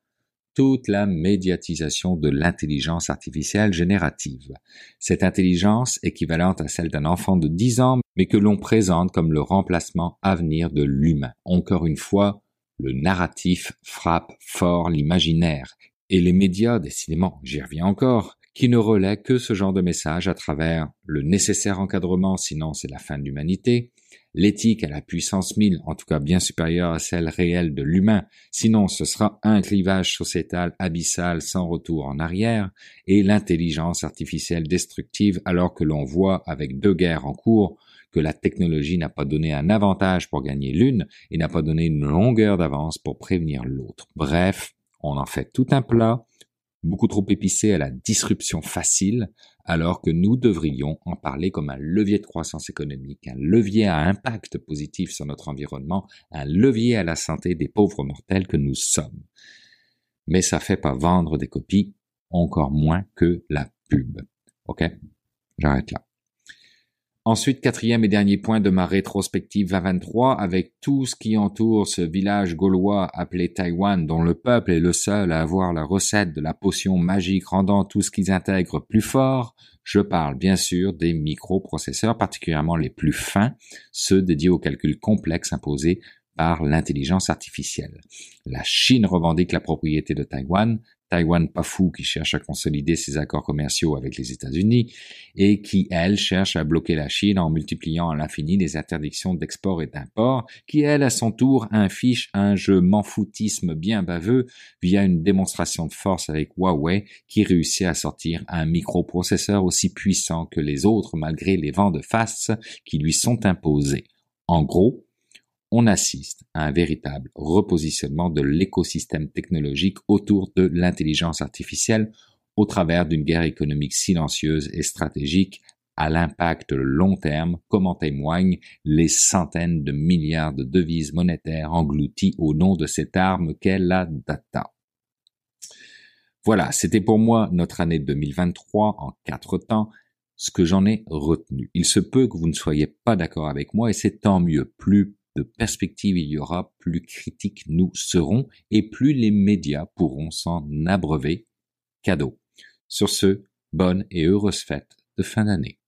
toute la médiatisation de l'intelligence artificielle générative. Cette intelligence équivalente à celle d'un enfant de 10 ans, mais que l'on présente comme le remplacement à venir de l'humain. Encore une fois, le narratif frappe fort l'imaginaire. Et les médias, décidément, j'y reviens encore, qui ne relaient que ce genre de message à travers le nécessaire encadrement, sinon c'est la fin de l'humanité, l'éthique à la puissance mille, en tout cas bien supérieure à celle réelle de l'humain, sinon ce sera un clivage sociétal abyssal sans retour en arrière, et l'intelligence artificielle destructive alors que l'on voit avec deux guerres en cours que la technologie n'a pas donné un avantage pour gagner l'une et n'a pas donné une longueur d'avance pour prévenir l'autre. Bref, on en fait tout un plat, beaucoup trop épicé à la disruption facile, alors que nous devrions en parler comme un levier de croissance économique, un levier à impact positif sur notre environnement, un levier à la santé des pauvres mortels que nous sommes. Mais ça fait pas vendre des copies, encore moins que la pub. Ok? J'arrête là. Ensuite, quatrième et dernier point de ma rétrospective 23, avec tout ce qui entoure ce village gaulois appelé Taïwan, dont le peuple est le seul à avoir la recette de la potion magique rendant tout ce qu'ils intègrent plus fort, je parle bien sûr des microprocesseurs, particulièrement les plus fins, ceux dédiés aux calculs complexes imposés par l'intelligence artificielle. La Chine revendique la propriété de Taïwan, Taïwan pas fou qui cherche à consolider ses accords commerciaux avec les États-Unis et qui, elle, cherche à bloquer la Chine en multipliant à l'infini les interdictions d'export et d'import, qui, elle, à son tour, infiche un jeu m'en-foutisme bien baveux via une démonstration de force avec Huawei qui réussit à sortir un microprocesseur aussi puissant que les autres malgré les vents de face qui lui sont imposés. En gros, on assiste à un véritable repositionnement de l'écosystème technologique autour de l'intelligence artificielle au travers d'une guerre économique silencieuse et stratégique à l'impact long terme, comme en témoignent les centaines de milliards de devises monétaires englouties au nom de cette arme qu'est la data. Voilà, c'était pour moi notre année 2023 en quatre temps, ce que j'en ai retenu. Il se peut que vous ne soyez pas d'accord avec moi et c'est tant mieux. Plus de perspective il y aura, plus critiques nous serons et plus les médias pourront s'en abreuver. Cadeau. Sur ce, bonne et heureuse fête de fin d'année.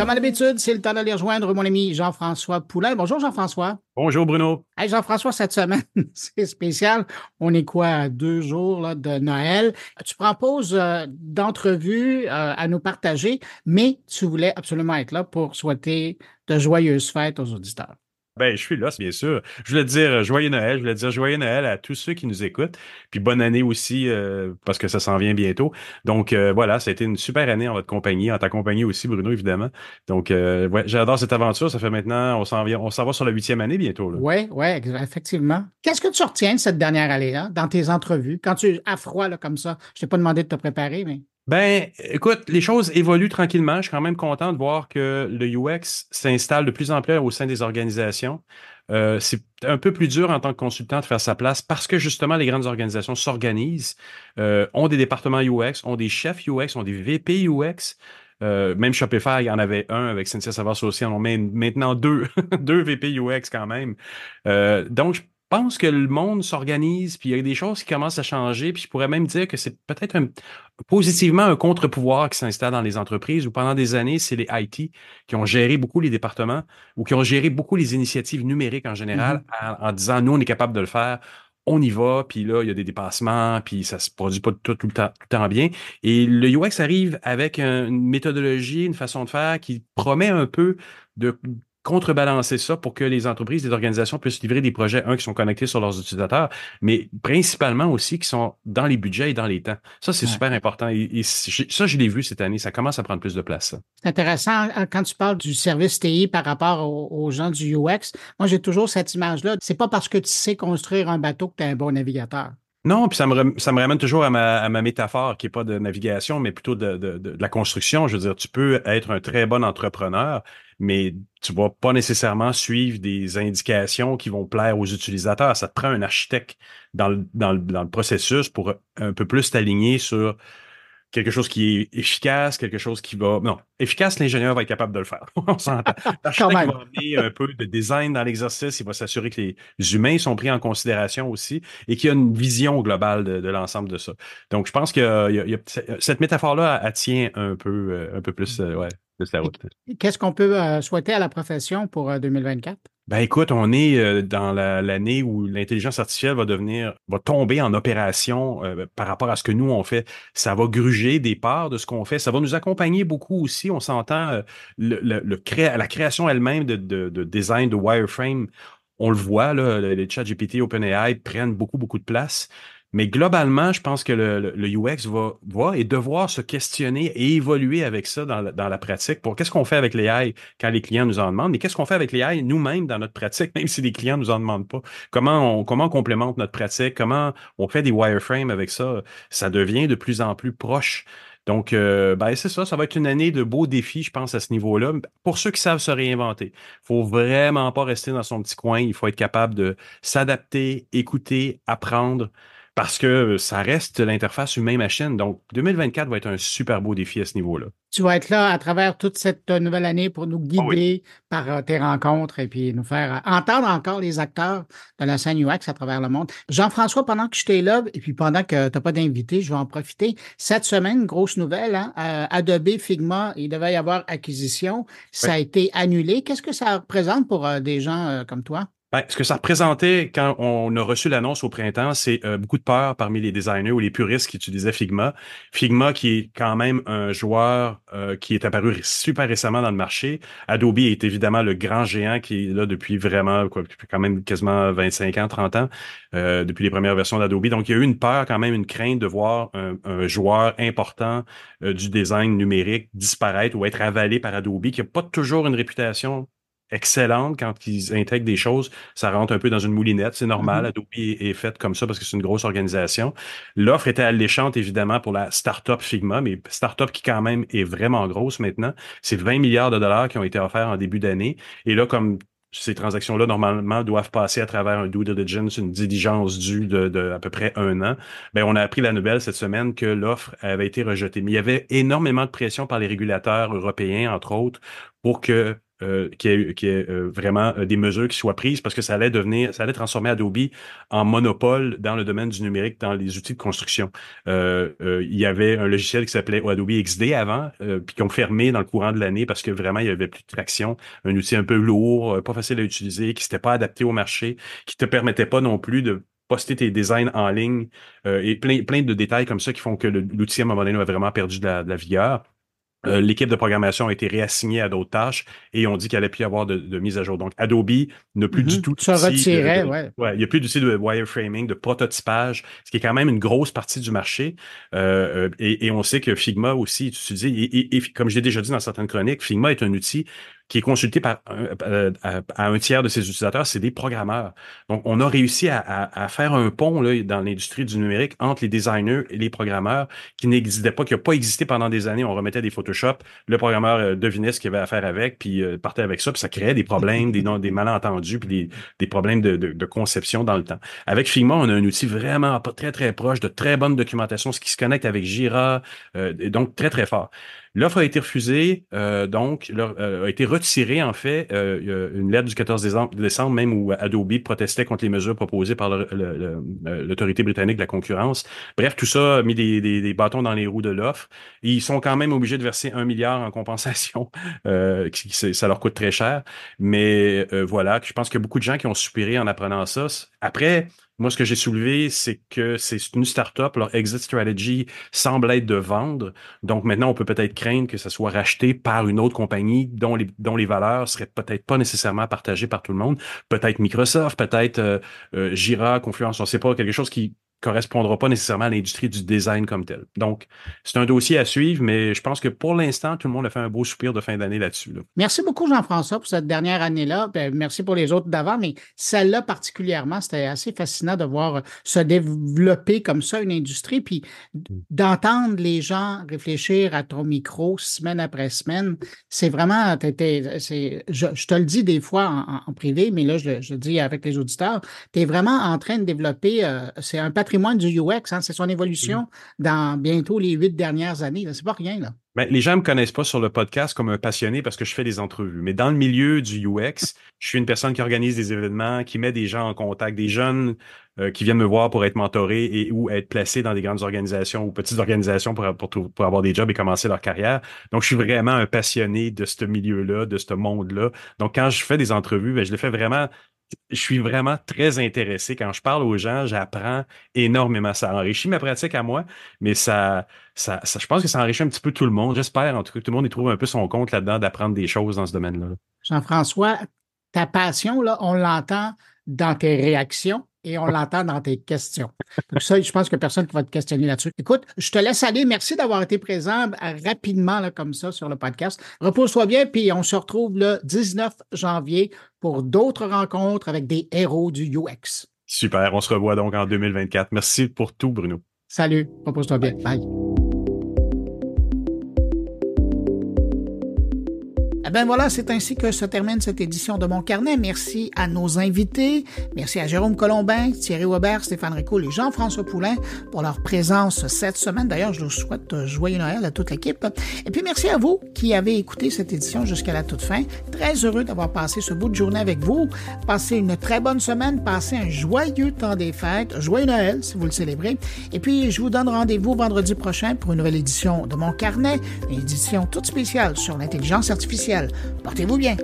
Comme à l'habitude, c'est le temps d'aller rejoindre mon ami Jean-François Poulain. Bonjour Jean-François. Bonjour Bruno. Hey Jean-François, cette semaine, c'est spécial. On est quoi à deux jours là, de Noël? Tu pause euh, d'entrevue euh, à nous partager, mais tu voulais absolument être là pour souhaiter de joyeuses fêtes aux auditeurs. Ben, je suis là, bien sûr. Je voulais dire euh, joyeux Noël, je voulais dire joyeux Noël à tous ceux qui nous écoutent. Puis bonne année aussi, euh, parce que ça s'en vient bientôt. Donc euh, voilà, ça a été une super année en votre compagnie, en ta compagnie aussi, Bruno, évidemment. Donc ouais, j'adore cette aventure. Ça fait maintenant, on s'en vient, on s'en va sur la huitième année bientôt. Oui, oui, effectivement. Qu'est-ce que tu retiens de cette dernière année-là, dans tes entrevues, quand tu à froid là, comme ça? Je t'ai pas demandé de te préparer, mais. Ben, écoute, les choses évoluent tranquillement. Je suis quand même content de voir que le UX s'installe de plus en plus au sein des organisations. Euh, c'est un peu plus dur en tant que consultant de faire sa place parce que justement, les grandes organisations s'organisent, euh, ont des départements UX, ont des chefs UX, ont des VP UX. Euh, même Shopify, il y en avait un avec Cynthia Savas aussi, on en met maintenant deux, deux VP UX quand même. donc, je pense que le monde s'organise, puis il y a des choses qui commencent à changer, puis je pourrais même dire que c'est peut-être un, positivement un contre-pouvoir qui s'installe dans les entreprises où pendant des années, c'est les IT qui ont géré beaucoup les départements ou qui ont géré beaucoup les initiatives numériques en général mm-hmm. en, disant nous, on est capable de le faire. On y va, puis là, il y a des dépassements, puis ça se produit pas tout, tout, le, temps, tout le temps bien. Et le UX arrive avec une méthodologie, une façon de faire qui promet un peu de contrebalancer ça pour que les entreprises, les organisations puissent livrer des projets, un, qui sont connectés sur leurs utilisateurs, mais principalement aussi qui sont dans les budgets et dans les temps. Ça, c'est super important. Et, ça, je l'ai vu cette année. Ça commence à prendre plus de place. C'est intéressant hein, quand tu parles du service TI par rapport aux, gens du UX. Moi, j'ai toujours cette image-là. C'est pas parce que tu sais construire un bateau que tu es un bon navigateur. Non, puis ça me, ça me ramène toujours à ma, à ma métaphore qui n'est pas de navigation, mais plutôt de, de, de, la construction. Je veux dire, tu peux être un très bon entrepreneur, mais tu vas pas nécessairement suivre des indications qui vont plaire aux utilisateurs. Ça te prend un architecte dans le, dans le, dans le processus pour un peu plus t'aligner sur quelque chose qui est efficace, quelque chose qui va. Non, efficace, l'ingénieur va être capable de le faire. On s'entend. L'architecte va amener un peu de design dans l'exercice. Il va s'assurer que les humains sont pris en considération aussi et qu'il y a une vision globale de, l'ensemble de ça. Donc, je pense que cette métaphore-là, elle, tient un peu, euh, un peu plus, euh, ouais, plus la route. Qu'est-ce qu'on peut euh, souhaiter à la profession pour 2024? Ben écoute, on est euh, dans l'année où l'intelligence artificielle va devenir, va tomber en opération euh, par rapport à ce que nous on fait. Ça va gruger des parts de ce qu'on fait. Ça va nous accompagner beaucoup aussi. On s'entend euh, la création elle-même de, de, design de wireframe. On le voit là, les chat GPT, OpenAI prennent beaucoup beaucoup de place. Mais globalement, je pense que le, le, UX va voir et devoir se questionner et évoluer avec ça dans, la, dans la pratique pour qu'est-ce qu'on fait avec l'AI quand les clients nous en demandent, mais qu'est-ce qu'on fait avec l'AI nous-mêmes dans notre pratique, même si les clients nous en demandent pas. Comment on, comment on complémente notre pratique, comment on fait des wireframes avec ça? Ça devient de plus en plus proche. Donc, euh, ben, c'est ça, ça va être une année de beaux défis, je pense, à ce niveau-là. Pour ceux qui savent se réinventer, il faut vraiment pas rester dans son petit coin. Il faut être capable de s'adapter, écouter, apprendre parce que ça reste l'interface humain-machine. Donc, 2024 va être un super beau défi à ce niveau-là. Tu vas être là à travers toute cette nouvelle année pour nous ah guider par euh, tes rencontres et puis nous faire euh, entendre encore les acteurs de la scène UX à travers le monde. Jean-François, pendant que je t'ai là et puis pendant que tu n'as pas d'invité, je vais en profiter. Cette semaine, grosse nouvelle, hein, euh, Adobe Figma, il devait y avoir acquisition. Ça a été annulé. Qu'est-ce que ça représente pour des gens comme toi? Ben, ce que ça représentait quand on a reçu l'annonce au printemps, c'est euh, beaucoup de peur parmi les designers ou les puristes qui utilisaient Figma. Figma qui est quand même un joueur euh, qui est apparu super récemment dans le marché. Adobe est évidemment le grand géant qui est là depuis vraiment, quand même quasiment 25 ans, 30 ans, euh, depuis les premières versions d'Adobe. Donc, il y a eu une peur, quand même une crainte de voir un, un joueur important du design numérique disparaître ou être avalé par Adobe, qui n'a pas toujours une réputation excellente quand ils intègrent des choses. Ça rentre un peu dans une moulinette. C'est normal. Mm-hmm. Adobe est, fait comme ça parce que c'est une grosse organisation. L'offre était alléchante, évidemment, pour la startup Figma, mais startup qui quand même est vraiment grosse maintenant. C'est 20 milliards de dollars qui ont été offerts en début d'année. Et là, comme ces transactions-là, normalement, doivent passer à travers un due diligence, une diligence due de, de, à peu près un an. Ben, on a appris la nouvelle cette semaine que l'offre avait été rejetée. Mais il y avait énormément de pression par les régulateurs européens, entre autres, pour que euh, qui est, qui est euh, vraiment euh, des mesures qui soient prises parce que ça allait devenir, ça allait transformer Adobe en monopole dans le domaine du numérique, dans les outils de construction. il y avait un logiciel qui s'appelait Adobe XD avant, puis qui ont fermé dans le courant de l'année parce que vraiment il y avait plus de traction, un outil un peu lourd, pas facile à utiliser, qui s'était pas adapté au marché, qui te permettait pas non plus de poster tes designs en ligne et plein, plein de détails comme ça qui font que l'outil à un moment donné a vraiment perdu de la, de la vigueur. Euh, l'équipe de programmation a été réassignée à d'autres tâches et on dit qu'il allait plus y avoir de, mise à jour. Donc, Adobe n'a plus du mm-hmm. tout retirait, ouais. Il n'y a plus d'outils de wireframing, de prototypage, ce qui est quand même une grosse partie du marché. Euh, euh, et, on sait que Figma aussi est utilisé. Et, et comme je l'ai déjà dit dans certaines chroniques, Figma est un outil qui est consulté par euh, à, un tiers de ses utilisateurs, c'est des programmeurs. Donc, on a réussi à, faire un pont là, dans l'industrie du numérique entre les designers et les programmeurs qui n'existaient pas, qui n'a pas existé pendant des années. On remettait des Photoshop, le programmeur euh, devinait ce qu'il avait à faire avec, puis euh, partait avec ça, puis ça créait des problèmes, des, des malentendus, puis des, problèmes de, conception dans le temps. Avec Figma, on a un outil vraiment très, très proche, de très bonne documentation, ce qui se connecte avec Jira, et donc très, très fort. L'offre a été refusée, euh, donc euh, a été retirée en fait. Euh, une lettre du 14 décembre, même où Adobe protestait contre les mesures proposées par l'autorité britannique de la concurrence. Bref, tout ça a mis des, bâtons dans les roues de l'offre. Ils sont quand même obligés de verser un milliard en compensation. ça leur coûte très cher. Mais voilà, je pense qu'il y a beaucoup de gens qui ont soupiré en apprenant ça. Après, moi, ce que j'ai soulevé, c'est que c'est une startup. Leur exit strategy semble être de vendre. Donc maintenant, on peut peut-être craindre que ça soit racheté par une autre compagnie dont les, dont les valeurs seraient peut-être pas nécessairement partagées par tout le monde. Peut-être Microsoft, peut-être euh, euh, Jira, Confluence, on ne sait pas, quelque chose qui correspondra pas nécessairement à l'industrie du design comme tel. Donc, c'est un dossier à suivre, mais je pense que pour l'instant, tout le monde a fait un beau soupir de fin d'année là-dessus. Merci beaucoup, Jean-François, pour cette dernière année-là. Ben, merci pour les autres d'avant, mais celle-là particulièrement, c'était assez fascinant de voir se développer comme ça une industrie, puis d'entendre les gens réfléchir à ton micro semaine après semaine. C'est vraiment, je, je, te le dis des fois en, privé, mais là, je, je, le dis avec les auditeurs, tu es vraiment en train de développer, euh, c'est un patrimoine patrimoine du UX. Hein, c'est son évolution dans bientôt les huit dernières années. C'est pas rien. Là. Ben, les gens ne me connaissent pas sur le podcast comme un passionné parce que je fais des entrevues. Mais dans le milieu du UX, je suis une personne qui organise des événements, qui met des gens en contact, des jeunes euh, qui viennent me voir pour être mentorés et ou être placés dans des grandes organisations ou petites organisations pour, pour, pour avoir des jobs et commencer leur carrière. Donc, je suis vraiment un passionné de ce milieu-là, de ce monde-là. Donc, quand je fais des entrevues, ben, je le fais vraiment je suis vraiment très intéressé. Quand je parle aux gens, j'apprends énormément. Ça enrichit ma pratique à moi, mais ça, ça, je pense que ça enrichit un petit peu tout le monde. J'espère, en tout cas, que tout le monde y trouve un peu son compte là-dedans d'apprendre des choses dans ce domaine-là. Jean-François, ta passion, là, on l'entend dans tes réactions et on l'entend dans tes questions. Donc ça, je pense que personne ne va te questionner là-dessus. Écoute, je te laisse aller. Merci d'avoir été présent euh, rapidement là, comme ça sur le podcast. Repose-toi bien, puis on se retrouve le 19 janvier pour d'autres rencontres avec des héros du UX. Super, on se revoit donc en 2024. Merci pour tout, Bruno. Salut, repose-toi bien. Bye. Eh ben voilà, c'est ainsi que se termine cette édition de Mon Carnet. Merci à nos invités. Merci à Jérôme Colombin, Thierry Weber, Stéphane Rico et Jean-François Poulain pour leur présence cette semaine. D'ailleurs, je vous souhaite joyeux Noël à toute l'équipe. Et puis merci à vous qui avez écouté cette édition jusqu'à la toute fin. Très heureux d'avoir passé ce bout de journée avec vous. Passez une très bonne semaine. Passez un joyeux temps des fêtes. Joyeux Noël si vous le célébrez. Et puis, je vous donne rendez-vous vendredi prochain pour une nouvelle édition de Mon Carnet, une édition toute spéciale sur l'intelligence artificielle. Portez-vous bien.